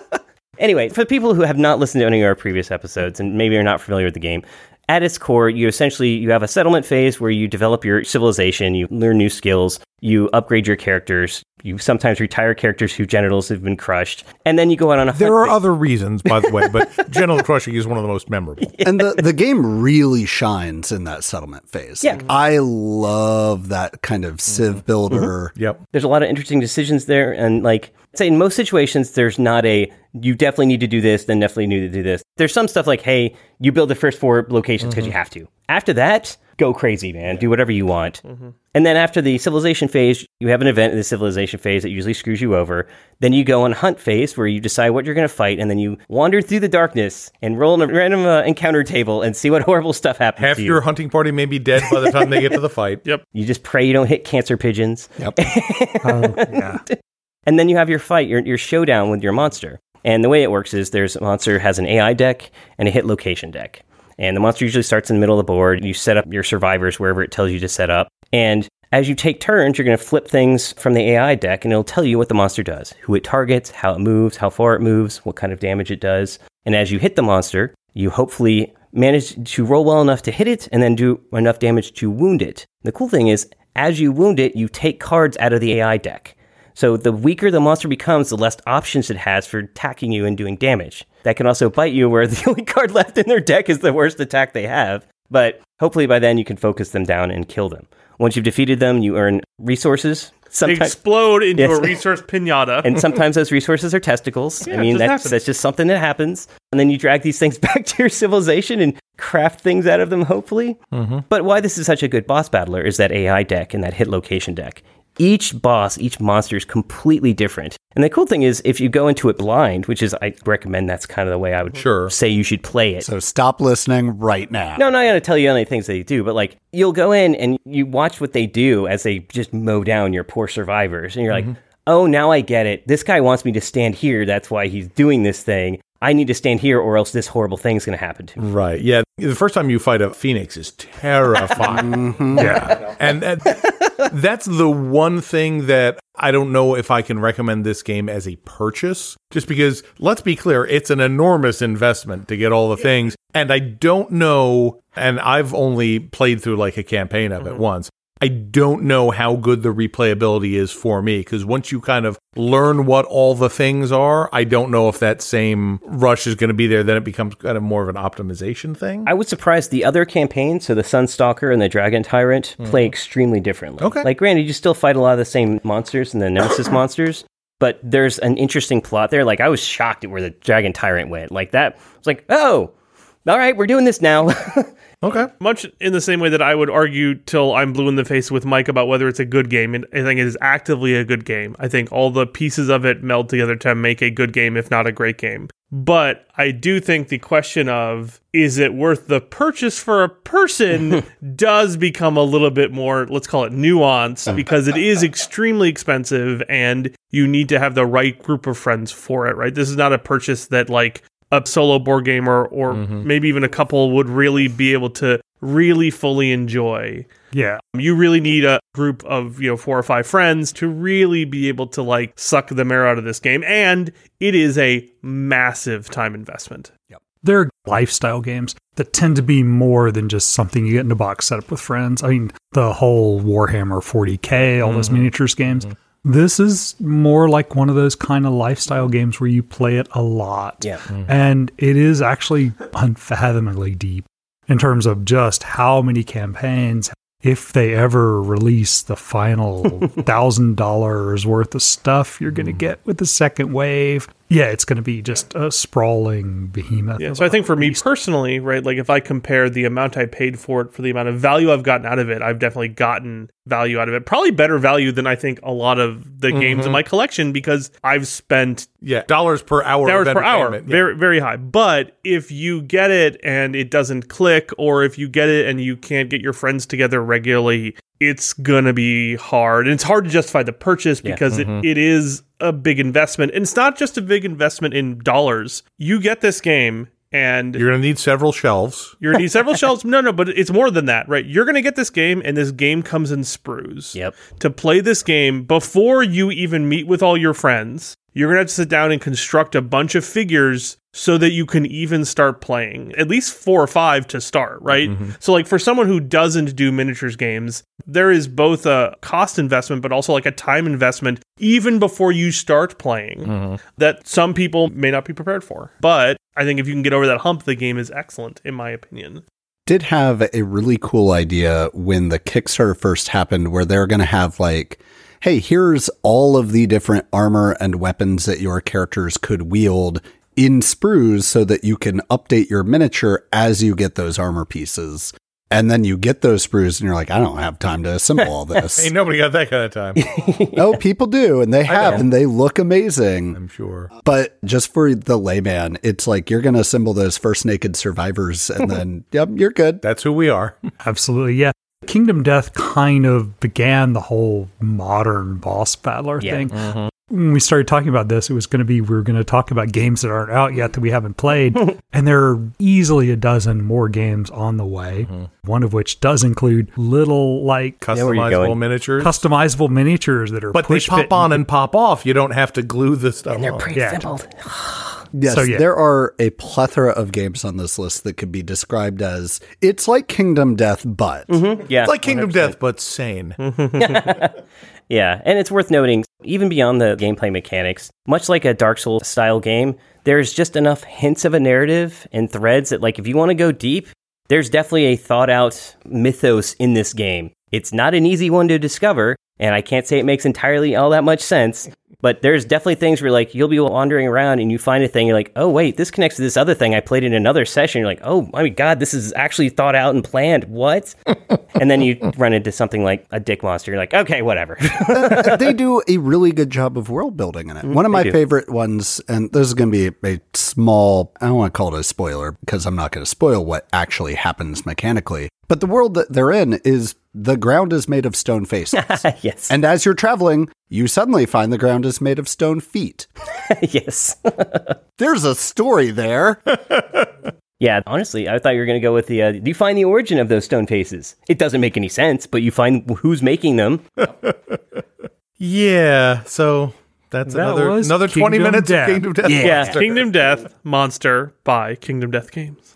Anyway, for people who have not listened to any of our previous episodes and maybe are not familiar with the game, at its core, you essentially you have a settlement phase where you develop your civilization, you learn new skills, you upgrade your characters, you sometimes retire characters whose genitals have been crushed, and then you go out on a There hunt are phase. other reasons, by the way, but (laughs) genital crushing is one of the most memorable. and the, the game really shines in that settlement phase Yeah. Like, i love that kind of mm-hmm. civ builder mm-hmm. Yep. There's a lot of interesting decisions there, and like say in most situations, there's not a you definitely need to do this, then definitely need to do this. There's some stuff like, hey, you build the first four locations because you have to. After that, go crazy, man. Do whatever you want. And then after the civilization phase, you have an event in the civilization phase that usually screws you over. Then you go on hunt phase where you decide what you're going to fight, and then you wander through the darkness and roll on a random uh, encounter table and see what (laughs) horrible stuff happens. Half to you. your hunting party may be dead by the time they get to the fight. (laughs) Yep. You just pray you don't hit cancer pigeons. yep (laughs) yeah. And then you have your fight, your, your showdown with your monster. And the way it works is there's a monster has an AI deck and a hit location deck. And the monster usually starts in the middle of the board. You set up your survivors wherever it tells you to set up. And as you take turns, you're going to flip things from the AI deck and it'll tell you what the monster does, who it targets, how it moves, how far it moves, what kind of damage it does. And as you hit the monster, you hopefully manage to roll well enough to hit it and then do enough damage to wound it. The cool thing is, as you wound it, you take cards out of the AI deck. So the weaker the monster becomes, the less options it has for attacking you and doing damage. That can also bite you, where (laughs) the only card left in their deck is the worst attack they have. But hopefully by then you can focus them down and kill them. Once you've defeated them, you earn resources. They Sometimes, explode into Yes. a (laughs) resource pinata. and sometimes those resources are testicles. Yeah, I mean, just that's that's just something that happens. And then you drag these things (laughs) back to your civilization and craft things out of them, hopefully. Mm-hmm. But why this is such a good boss battler is that AI deck and that hit location deck. Each boss, each monster is completely different. And the cool thing is, if you go into it blind, which is, I recommend that's kind of the way I would Sure. say you should play it. So stop listening right now. No, I'm not going to tell you any things they do, but like you'll go in and you watch what they do as they just mow down your poor survivors. And you're like, mm-hmm. oh, now I get it. This guy wants me to stand here. That's why he's doing this thing. I need to stand here or else this horrible thing's going to happen to me. Right. Yeah. The first time you fight a phoenix is terrifying. (laughs) Mm-hmm. Yeah. and that, that's the one thing that I don't know if I can recommend this game as a purchase, just because, let's be clear, it's an enormous investment to get all the things. And I don't know, and I've only played through like a campaign of it mm-hmm. once. I don't know how good the replayability is for me because once you kind of learn what all the things are, I don't know if that same rush is going to be there. Then it becomes kind of more of an optimization thing. I was surprised the other campaigns, so the Sunstalker and the Dragon Tyrant, mm-hmm. play extremely differently. Okay. Like, granted, you still fight a lot of the same monsters and the Nemesis (coughs) monsters, but there's an interesting plot there. Like, I was shocked at where the Dragon Tyrant went. Like, that was like, oh, all right, we're doing this now. (laughs) okay. Much in the same way that I would argue till I'm blue in the face with Mike about whether it's a good game, and I think it is actively a good game. I think all the pieces of it meld together to make a good game, if not a great game. But I do think the question of is it worth the purchase for a person (laughs) does become a little bit more, let's call it nuanced, uh. because it is extremely expensive and you need to have the right group of friends for it, right? This is not a purchase that like a solo board gamer or mm-hmm. maybe even a couple would really be able to really fully enjoy. Yeah. Um, you really need a group of, you know, four or five friends to really be able to like suck the marrow out of this game and it is a massive time investment. Yep. There are lifestyle games that tend to be more than just something you get in a box set up with friends. I mean, the whole Warhammer 40K, all those mm-hmm. miniatures games. Mm-hmm. This is more like one of those kind of lifestyle games where you play it a lot. yeah. Hmm. And it is actually unfathomably deep in terms of just how many campaigns, if they ever release the final (laughs) thousand dollars worth of stuff you're going to hmm. get with the second wave. Yeah, it's going to be just a sprawling behemoth. Yeah, so I think for me personally, right, like if I compare the amount I paid for it for the amount of value I've gotten out of it, I've definitely gotten value out of it. Probably better value than I think a lot of the games in mm-hmm. my collection because I've spent Yeah. Dollars per hour. hours of per hour. Yeah. very very high. But if you get it and it doesn't click, or if you get it and you can't get your friends together regularly, it's gonna be hard. And it's hard to justify the purchase because it, mm-hmm. it is a big investment. And it's not just a big investment in dollars. You get this game and You're going to need several shelves. you're gonna need several (laughs) shelves. No, no, but it's more than that, right? You're gonna get this game, and this game comes in sprues. Yep. To play this game before you even meet with all your friends, you're gonna have to sit down and construct a bunch of figures so that you can even start playing. At least four or five to start, right? Mm-hmm. So, like for someone who doesn't do miniatures games, there is both a cost investment, but also like a time investment even before you start playing mm-hmm. that some people may not be prepared for. But I think if you can get over that hump, the game is excellent, in my opinion. did have a really cool idea when the Kickstarter first happened where they're going to have like, hey, here's all of the different armor and weapons that your characters could wield in sprues so that you can update your miniature as you get those armor pieces. And then you get those sprues and you're like, I don't have time to assemble all (laughs) this. Ain't nobody got that kind of time. (laughs) no, people do, and they have, and they look amazing. I'm sure. But just for the layman, it's like you're going to assemble those first naked survivors, and (laughs) then, yep, you're good. That's who we are. Absolutely, yeah. Kingdom Death kind of began the whole modern boss battler Yeah. thing. When we started talking about this, it was going to be we were going to talk about games that aren't out yet that we haven't played, (laughs) and there are easily a dozen more games on the way. One of which does include little like Customizable going. miniatures. customizable miniatures that are but they pop on and pop off. You don't have to glue the stuff. And they're on. pre-assembled. (laughs) Yes, So, yeah. there are a plethora of games on this list that could be described as it's like Kingdom Death, but mm-hmm. Yeah. It's like Kingdom Death, but sane. (laughs) Yeah, and it's worth noting, even beyond the gameplay mechanics, much like a Dark Souls style game, there's just enough hints of a narrative and threads that, like, if you want to go deep, there's definitely a thought out mythos in this game. It's not an easy one to discover, and I can't say it makes entirely all that much sense. But there's definitely things where like you'll be wandering around and you find a thing, you're like, oh wait, this connects to this other thing I played in another session. You're like, oh my god, this is actually thought out and planned. What? (laughs) and then you run into something like a dick monster. You're like, okay, whatever. (laughs) they do a (laughs) really good job of world building in it. Mm-hmm. One of my do. favorite ones, and this is going to be a small, I don't want to call it a spoiler because I'm not going to spoil what actually happens mechanically. But the world that they're in is the ground is made of stone (laughs) faces. yes. and as you're traveling, you suddenly find the ground is made of stone feet. (laughs) yes. (laughs) There's a story there. Yeah, honestly, I thought you were going to go with the. Uh, do you find the origin of those stone faces? It doesn't make any sense, but you find who's making them. Yeah, so that's That another was another twenty Kingdom minutes Death. of Kingdom Death. Yeah. Monster. Kingdom Death Monster by Kingdom Death Games.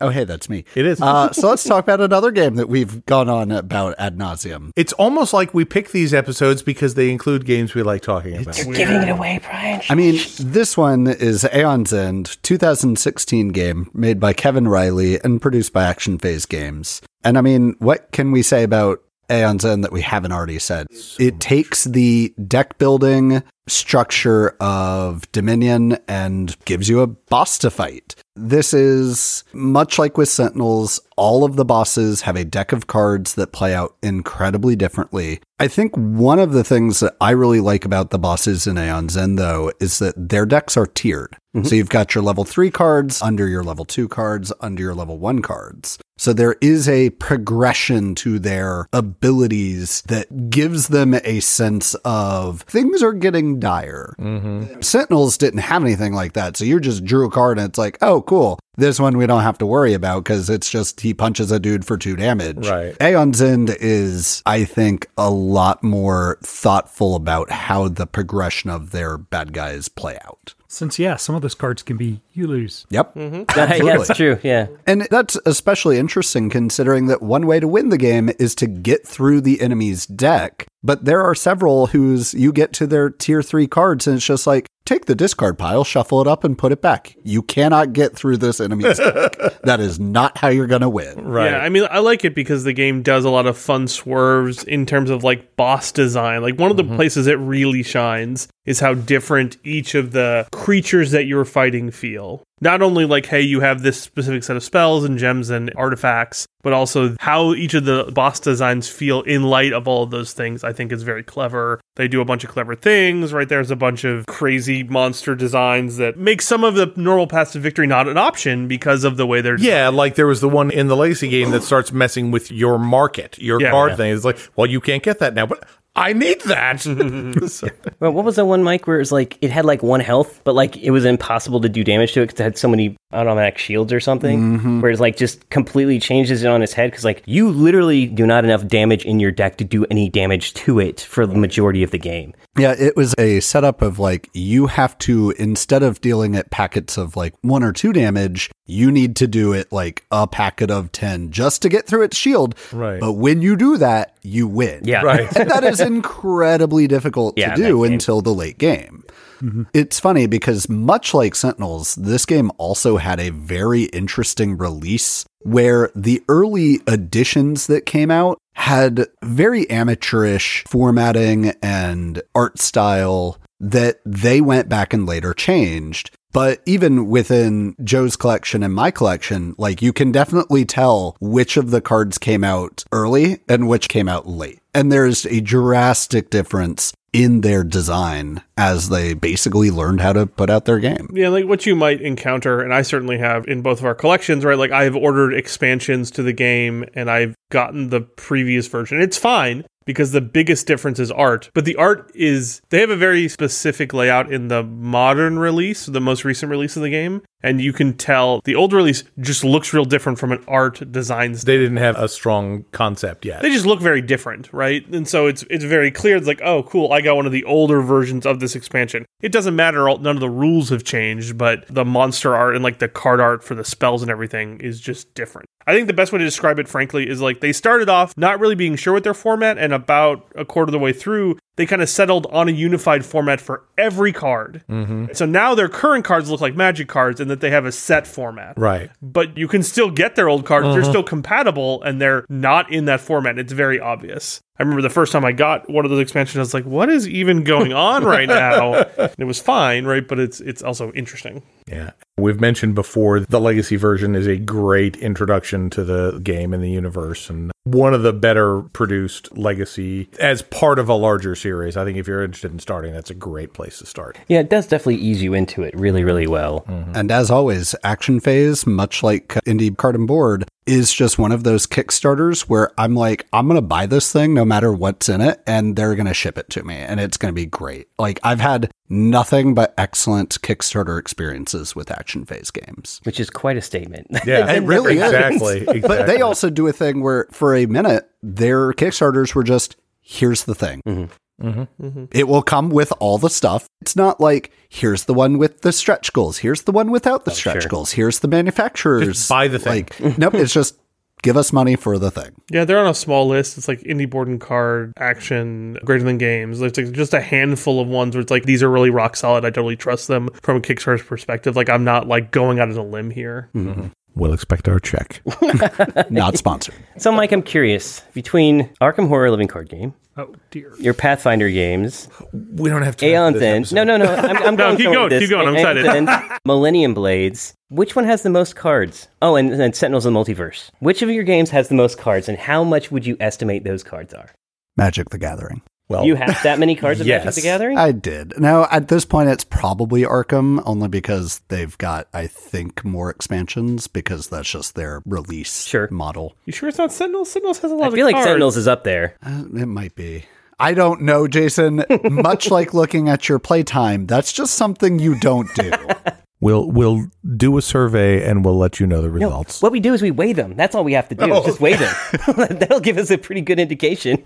Oh, hey, that's me. It is. Uh, so let's (laughs) talk about another game that we've gone on about ad nauseum. It's almost like we pick these episodes because they include games we like talking about. You're giving it away, Brian. I mean, this one is Aeon's End, 2016 game made by Kevin Riley and produced by Action Phase Games. And I mean, what can we say about Aeon's End that we haven't already said? It takes the deck building structure of Dominion and gives you a boss to fight. This is much like with Sentinels, all of the bosses have a deck of cards that play out incredibly differently. I think one of the things that I really like about the bosses in Aeon End, though, is that their decks are tiered. Mm-hmm. So you've got your level three cards, under your level two cards, under your level one cards. So there is a progression to their abilities that gives them a sense of things are getting dire. Mm-hmm. Sentinels didn't have anything like that. So you just drew a card and it's like, oh, cool. This one we don't have to worry about because it's just he punches a dude for two damage. Right. Aeon's End is, I think, a lot more thoughtful about how the progression of their bad guys play out. Since yeah, some of those cards can be you lose. Yep. Mm-hmm. yeah, absolutely. that's true. Yeah. And that's especially interesting considering that one way to win the game is to get through the enemy's deck. But there are several whose you get to their tier three cards and it's just like, take the discard pile, shuffle it up, and put it back. You cannot get through this enemy's (laughs) deck. That is not how you're going to win. Right. Yeah, I mean, I like it because the game does a lot of fun swerves in terms of like boss design. Like one of the mm-hmm. places it really shines is how different each of the creatures that you're fighting feel. Not only like, hey, you have this specific set of spells and gems and artifacts, but also how each of the boss designs feel in light of all of those things, I think is very clever. They do a bunch of clever things, right? There's a bunch of crazy monster designs that make some of the normal paths to victory not an option because of the way they're Yeah, like there was the one in the Legacy game that starts messing with your market, your Yeah. card Yeah. thing. It's like, well, you can't get that now, but I need that. (laughs) (laughs) So- Well, what was the one, Mike, where it was like it had like one health, but like it was impossible to do damage to it because it had so many automatic shields or something? Mm-hmm. Where it's like just completely changes it on its head because like you literally do not enough damage in your deck to do any damage to it for the majority of the game. Yeah, it was a setup of like you have to instead of dealing it packets of like one or two damage, you need to do it like a packet of 10 just to get through its shield. Right. But when you do that, you win. Yeah. Right. (laughs) and that is incredibly difficult Yeah, to do until the late game. Mm-hmm. It's funny because much like Sentinels, this game also had a very interesting release where the early editions that came out had very amateurish formatting and art style that they went back and later changed. But even within Joe's collection and my collection, like you can definitely tell which of the cards came out early and which came out late. And there's a drastic difference in their design as they basically learned how to put out their game. Yeah, like what you might encounter, and I certainly have in both of our collections, right? Like I've ordered expansions to the game and I've gotten the previous version. It's fine because the biggest difference is art, but the art is they have a very specific layout in the modern release, the most recent release of the game, and you can tell the old release just looks real different from an art design they didn't have a strong concept yet. They just look very different, right? And so it's it's very clear. It's like, oh, cool. I got one of the older versions of this expansion. It doesn't matter. all- None of the rules have changed, but the monster art and like the card art for the spells and everything is just different. I think the best way to describe it, frankly, is like they started off not really being sure with their format, and about a quarter of the way through, they kind of settled on a unified format for every card. Mm-hmm. So now their current cards look like Magic cards, and that they have a set format. Right. But you can still get their old cards; they're still compatible, and they're not in that format. It's very obvious. I remember the first time I got one of those expansions, I was like, "What is even going on right now?" (laughs) it was fine, right? But it's it's also interesting. Yeah. We've mentioned before the legacy version is a great introduction to the game and the universe and one of the better produced legacy as part of a larger series. I think if you're interested in starting, that's a great place to start. Yeah, it does definitely ease you into it really, really well. Mm-hmm. And as always, Action Phase, much like uh, Indie Card and Board, is just one of those Kickstarters where I'm like, I'm going to buy this thing no matter what's in it, and they're going to ship it to me, and it's going to be great. Like, I've had nothing but excellent Kickstarter experiences with Action Phase games. Which is quite a statement. (laughs) Yeah, (laughs) It really is. exactly. exactly. But they also do a thing where, for a minute, their Kickstarters were just, here's the thing. Mm-hmm. Mm-hmm. It will come with all the stuff. It's not like, here's the one with the stretch goals. Here's the one without the oh, stretch sure. goals. Here's the manufacturer's. Just buy the thing. Like, (laughs) nope, it's just give us money for the thing. Yeah, they're on a small list. It's like indie board and card, action, greater than games. It's like just a handful of ones where it's like these are really rock solid. I totally trust them from a Kickstarter perspective. Like I'm not like going out on a limb here. Mm-hmm. We'll expect our check. (laughs) Not sponsored. so, Mike, I'm curious between Arkham Horror Living Card Game, Oh dear. your Pathfinder games, We don't have time. Aeon's for this End. episode. No, no, no. I'm, I'm (laughs) No, going keep through going, this. keep going, I'm Aeon's excited. End, (laughs) Millennium Blades. Which one has the most cards? Oh, and, and Sentinels of the Multiverse. Which of your games has the most cards, and how much would you estimate those cards are? Magic the Gathering. Well, You have that many cards (laughs) of Magic yes. the Gathering? I did. Now, at this point, it's probably Arkham, only because they've got, I think, more expansions because that's just their release Sure. model. You sure it's not Sentinels? Sentinels has a lot I of feel like cards. Sentinels is up there. Uh, it might be. I don't know, Jayson. (laughs) Much like looking at your playtime, that's just something you don't do. (laughs) we'll we'll do a survey and we'll let you know the No, results. what we do is we weigh them. That's all we have to do. is oh. Just weigh them. (laughs) (laughs) That'll give us a pretty good indication.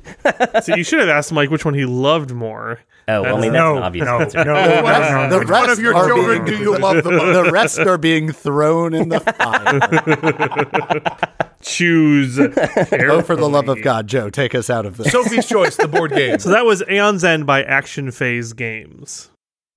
So you should have asked Mike which one he loved more. Oh, well, I mean, that's No, an obvious no, answer. no, no, no, no. the rest of your are children being- (laughs) do you love the most? The rest are being thrown in the fire. Choose. oh, for the love of God, Joe, take us out of this. Sophie's Choice, the board game. So that was Aeon's End by Action Phase Games.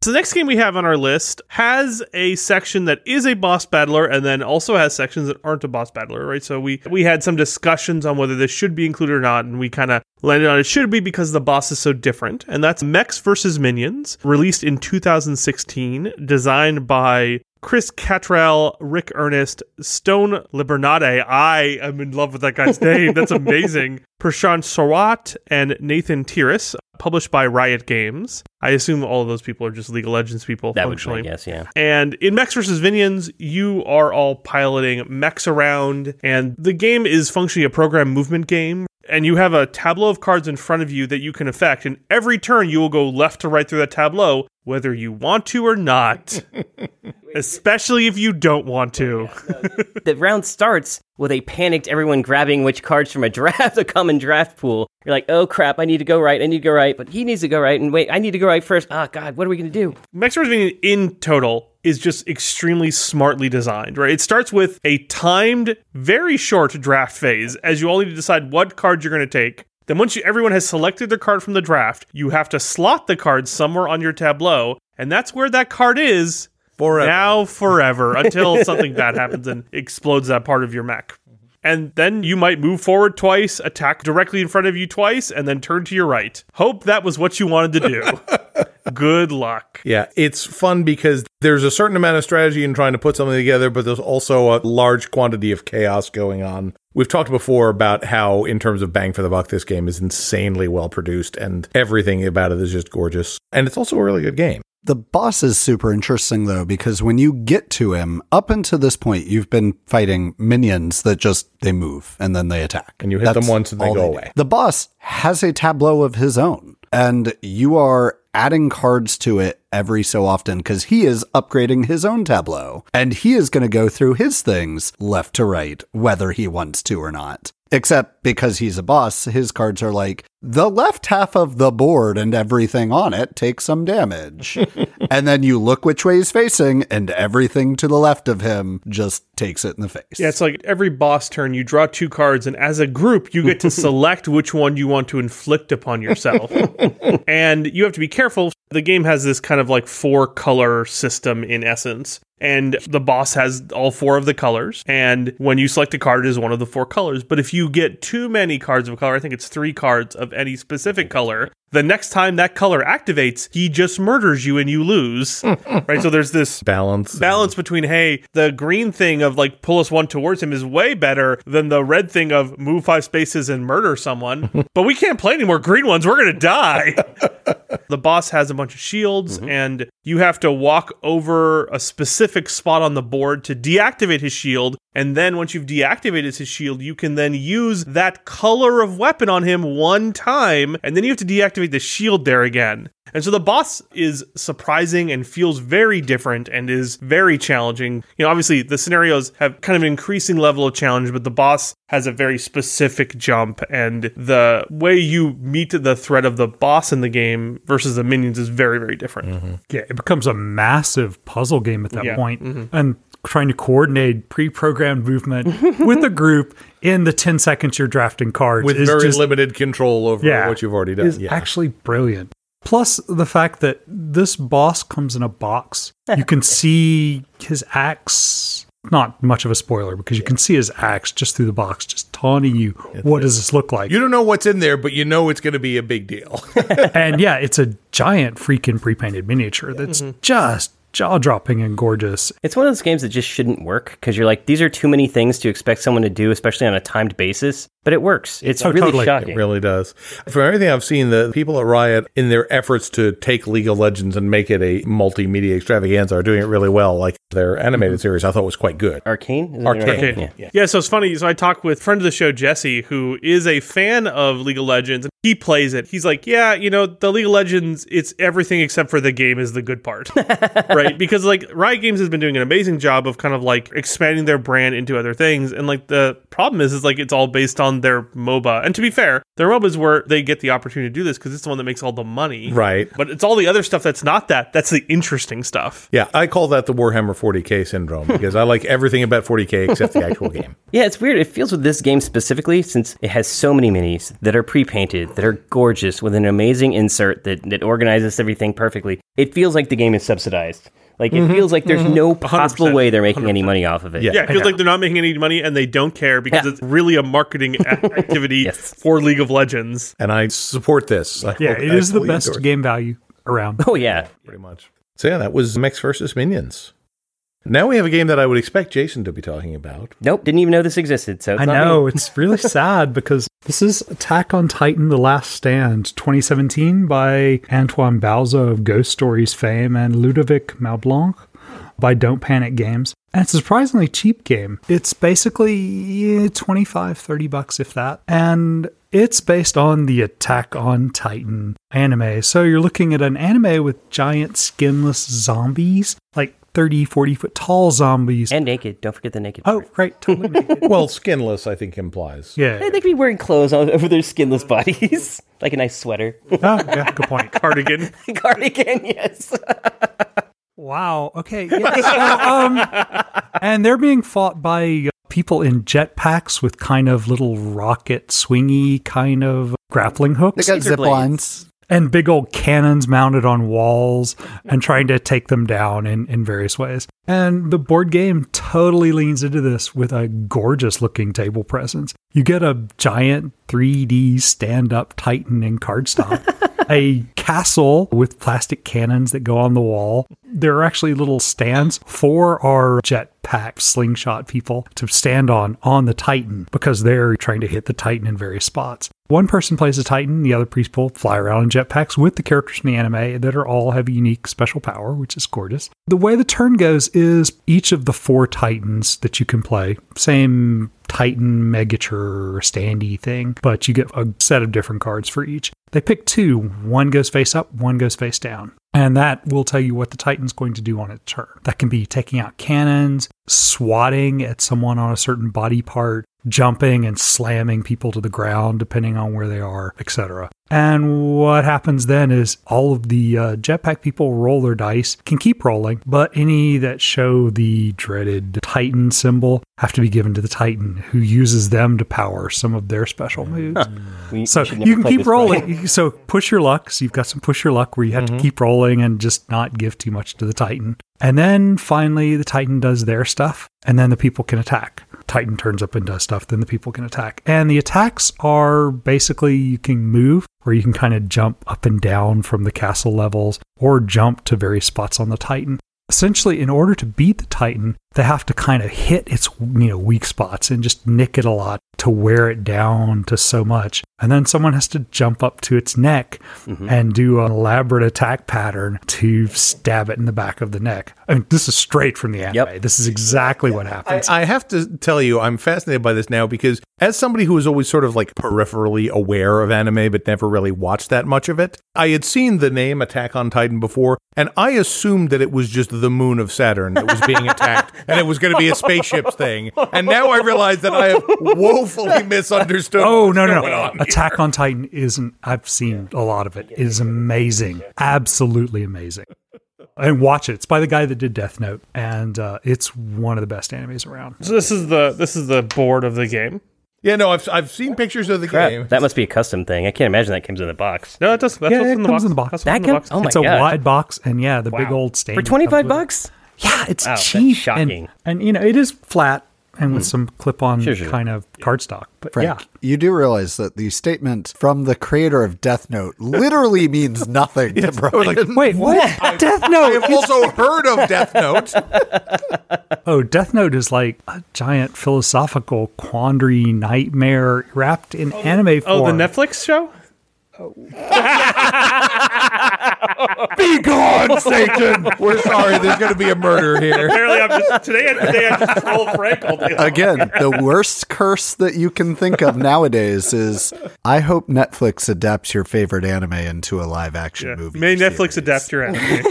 So the next game we have on our list has a section that is a boss battler and then also has sections that aren't a boss battler, right? So we we had some discussions on whether this should be included or not, and we kind of landed on it should be because the boss is so different. And that's Mechs versus Minions, released in 2016, designed by Chris Cantrell, Rick Ernst, Stone Librande. I am in love with that guy's name. That's amazing. (laughs) Prashant Sawat and Nathan Tiras, published by Riot Games. I assume all of those people are just League of Legends people. That would be guess, yeah. And in Mechs vs. Minions, you are all piloting mechs around, and the game is functionally a program movement game. And you have a tableau of cards in front of you that you can affect. And every turn, you will go left to right through that tableau, whether you want to or not. (laughs) Especially if you don't want to. The round starts with a panicked everyone grabbing which cards from a draft, (laughs) a common draft pool. You're like, oh crap, I need to go right, I need to go right, but he needs to go right, and wait, I need to go right first. Oh god, what are we gonna do? Mechs vs. Minions in total is just extremely smartly designed, right? It starts with a timed, very short draft phase as you all need to decide what cards you're going to take. Then once you, everyone has selected their card from the draft, you have to slot the card somewhere on your tableau, and that's where that card is Forever. now forever until (laughs) something bad happens and explodes that part of your mech. And then you might move forward twice, attack directly in front of you twice, and then turn to your right. Hope that was what you wanted to do. (laughs) Good luck. Yeah, it's fun because there's a certain amount of strategy in trying to put something together, but there's also a large quantity of chaos going on. We've talked before about how, in terms of bang for the buck, this game is insanely well produced and everything about it is just gorgeous. And it's also a really good game. The boss is super interesting though, because when you get to him, up until this point, you've been fighting minions that just they move and then they attack. And you hit them once and they go do. away. The boss has a tableau of his own, and you are adding cards to it every so often because he is upgrading his own tableau. And he is going to go through his things left to right, whether he wants to or not. Except because he's a boss, his cards are like, the left half of the board and everything on it takes some damage. (laughs) and then you look which way he's facing, and everything to the left of him just takes it in the face. Yeah, it's like every boss turn, you draw two cards, and as a group, you get to (laughs) select which one you want to inflict upon yourself. (laughs) and you have to be careful. The game has this kind of like four color system in essence. And the boss has all four of the colors. And when you select a card, it is one of the four colors. But if you get too many cards of a color, I think it's three cards of any specific color, the next time that color activates, he just murders you and you lose. (laughs) right? So there's this Balance. balance between hey the green thing of like pull us one towards him is way better than the red thing of move five spaces and murder someone (laughs) but we can't play any more green ones we're gonna die (laughs) the boss has a bunch of shields mm-hmm. and you have to walk over a specific spot on the board to deactivate his shield and then once you've deactivated his shield you can then use that color of weapon on him one time and then you have to deactivate the shield there again and so the boss is surprising and feels very different and is very challenging. You know, obviously the scenarios have kind of an increasing level of challenge, but the boss has a very specific jump and the way you meet the threat of the boss in the game versus the minions is very, very different. Mm-hmm. Yeah, it becomes a massive puzzle game at that Yeah. point. Mm-hmm. And trying to coordinate pre-programmed movement with a group in the 10 seconds you're drafting cards with is very just, limited control over yeah, what you've already done. is Yeah. actually brilliant. Plus the fact that this boss comes in a box. You can (laughs) see his axe. Not much of a spoiler because you can see his axe just through the box, just taunting you. what does this look like? you don't know what's in there, but you know it's going to be a big deal. (laughs) and yeah, (laughs) it's a giant freaking pre-painted miniature that's mm-hmm. just jaw-dropping and gorgeous. It's one of those games that just shouldn't work because you're like, these are too many things to expect someone to do, especially on a timed basis. But it works. It's Oh, really totally. shocking. It really does. From everything I've seen, the people at Riot, in their efforts to take League of Legends and make it a multimedia extravaganza, are doing it really well. Like their animated mm-hmm. series, I thought was quite good. Arcane? Is it Arcane. Arcane? Okay. Yeah. so it's funny. So I talked with friend of the show, Jesse, who is a fan of League of Legends, and he plays it. He's like, yeah, you know, the League of Legends, it's everything except for the game is the good part, (laughs) right? Because like Riot Games has been doing an amazing job of kind of like expanding their brand into other things, and like the problem is, is like it's all based on their MOBA. And to be fair, their MOBA is where they get the opportunity to do this because it's the one that makes all the money, Right. But it's all the other stuff that's not that. That's the interesting stuff. Yeah, I call that the Warhammer 40k syndrome because I like everything about 40k except the actual game. (laughs) Yeah, it's weird. It feels with this game specifically, since it has so many minis that are pre-painted, that are gorgeous, with an amazing insert that, that organizes everything perfectly. It feels like the game is subsidized. Like it mm-hmm. feels like there's mm-hmm. no possible 100%, way they're making any money off of it. Yeah. Yeah, it feels like they're not making any money and they don't care because Yeah. it's really a marketing (laughs) a- activity Yes. for League of Legends. And I support this. I Yeah, fully- it I is the best endorse game value around. Oh yeah. Pretty much. So yeah, that was Mechs versus Minions. Now we have a game that I would expect Jayson to be talking about. Nope. Didn't even know this existed. So it's I not me. know it's really (laughs) sad because this is Attack on Titan: The Last Stand, 2017, by Antoine Bauza of Ghost Stories fame and Ludovic Maublanc by Don't Panic Games. And it's a surprisingly cheap game. It's basically eh, 25, 30 bucks if that. And it's based on the Attack on Titan anime. So you're looking at an anime with giant skinless zombies, like 30, 40 foot tall zombies. And naked. Don't forget the naked. oh, part. right, (laughs) totally naked. Well, skinless, I think implies. Yeah. They could be wearing clothes over their skinless bodies, (laughs) like a nice sweater, Oh, yeah, good point. (laughs) Cardigan. cardigan. Yes. Wow. Okay. Yeah. So, um, and they're being fought by uh, people in jetpacks with kind of little rocket swingy kind of grappling hooks. They got Laser zip lines. And big old cannons mounted on walls and trying to take them down in, in various ways. And the board game totally leans into this with a gorgeous looking table presence. You get a giant 3D stand up Titan in cardstock, (laughs) a castle with plastic cannons that go on the wall. There are actually little stands for our jetpack slingshot people to stand on on the Titan because they're trying to hit the Titan in various spots. One person plays a Titan, the other people fly around in jetpacks with the characters from the anime that are all have a unique special power, which is gorgeous. The way the turn goes is each of the four Titans that you can play, same Titan Megature standy thing, but you get a set of different cards for each. They pick two. One goes face up, one goes face down. And that will tell you what the Titan's going to do on its turn. That can be taking out cannons, swatting at someone on a certain body part, jumping and slamming people to the ground depending on where they are, etc. And what happens then is all of the uh, jetpack people roll their dice, can keep rolling, but any that show the dreaded Titan symbol have to be given to the Titan, who uses them to power some of their special moves. We, So we you can keep rolling. So push your luck. So you've got some push your luck where you have to keep rolling and just not give too much to the Titan. And then finally, the Titan does their stuff, and then the people can attack. Titan turns up and does stuff, then the people can attack. And the attacks are basically you can move, or you can kind of jump up and down from the castle levels, or jump to various spots on the Titan. Essentially, in order to beat the Titan, they have to kind of hit its you know weak spots and just nick it a lot to wear it down to so much. And then someone has to jump up to its neck mm-hmm. and do an elaborate attack pattern to stab it in the back of the neck. I mean, this is straight from the anime. Yep. This is exactly what I, happens. I have to tell you, I'm fascinated by this now because as somebody who is always sort of like peripherally aware of anime but never really watched that much of it, I had seen the name Attack on Titan before, and I assumed that it was just the moon of Saturn that was being (laughs) attacked and it was going to be a spaceships thing. And now I realize that I have woefully misunderstood. Oh what's no no going no! on. Attack on Titan isn't. I've seen a lot of it. It is amazing, absolutely amazing. And watch it. It's by the guy that did Death Note, and uh, it's one of the best animes around. So this is the this is the board of the game. Yeah, no, I've, I've seen pictures of the Crap, game. that must be a custom thing. I can't imagine that comes in the box. No, it does. That's Yeah, what's it in the comes box. in the box. That's That what's the comes- box. oh my it's a wide box, and yeah, the big old stain For that twenty with bucks? Yeah, it's Wow, that's cheap. shocking. And, and you know, it is flat and with hmm. some clip-on Sure, sure. kind of cardstock. But Frank, yeah, you do realize that the statement from the creator of Death Note literally (laughs) means nothing to Brian. wait, what? (laughs) Death Note. I Note. have also heard of Death Note. (laughs) Oh, Death Note is like a giant philosophical quandary nightmare wrapped in oh, anime Oh, the. Netflix show. Be gone, Satan! We're sorry, there's going to be a murder here. Apparently, I'm just today. Today, I just troll Frank all day. long. Again, the worst curse that you can think of nowadays is I hope Netflix adapts your favorite anime into a live action Yeah. movie. May or Netflix series. adapt your anime.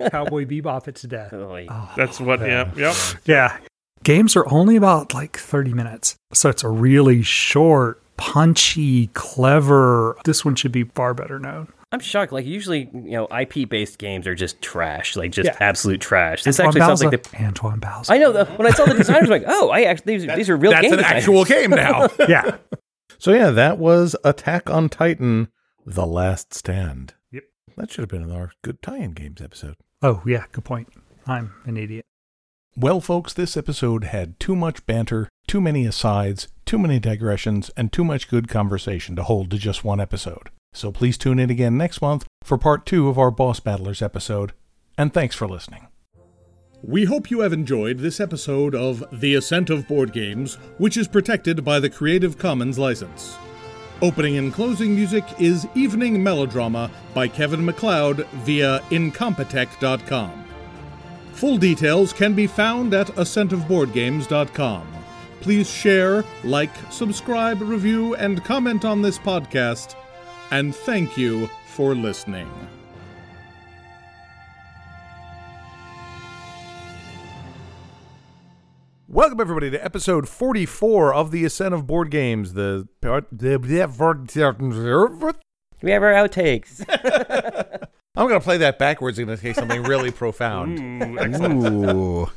(laughs) Cowboy Bebop it to death. Oy. That's what. Yeah. Yep. Yeah. Games are only about like 30 minutes. So it's a really short, punchy, clever. This one should be far better known. I'm shocked. Like usually, you know, IP based games are just trash, like just Yeah. absolute trash. This Antoine actually sounds like the. Antoine Bauza. I know. The, when I saw the designers, I'm like, oh, I actually these, these are real That's game an designers. actual game now. (laughs) (laughs) yeah. So yeah, that was Attack on Titan: The Last Stand. Yep. That should have been in our good tie-in games episode. Oh, yeah. Good point. I'm an idiot. Well, folks, this episode had too much banter, too many asides, too many digressions, and too much good conversation to hold to just one episode. So please tune in again next month for part two of our Boss Battlers episode, and thanks for listening. We hope you have enjoyed this episode of The Ascent of Board Games, which is protected by the Creative Commons license. Opening and closing music is Evening Melodrama by Kevin MacLeod via Incompetech.com. Full details can be found at ascentofboardgames.com. Please share, like, subscribe, review, and comment on this podcast, and thank you for listening. Welcome everybody to episode 44 of the Ascent of Board Games. The We have our outtakes. (laughs) I'm going to play that backwards in case something really profound. Ooh, excellent. (laughs) Ooh.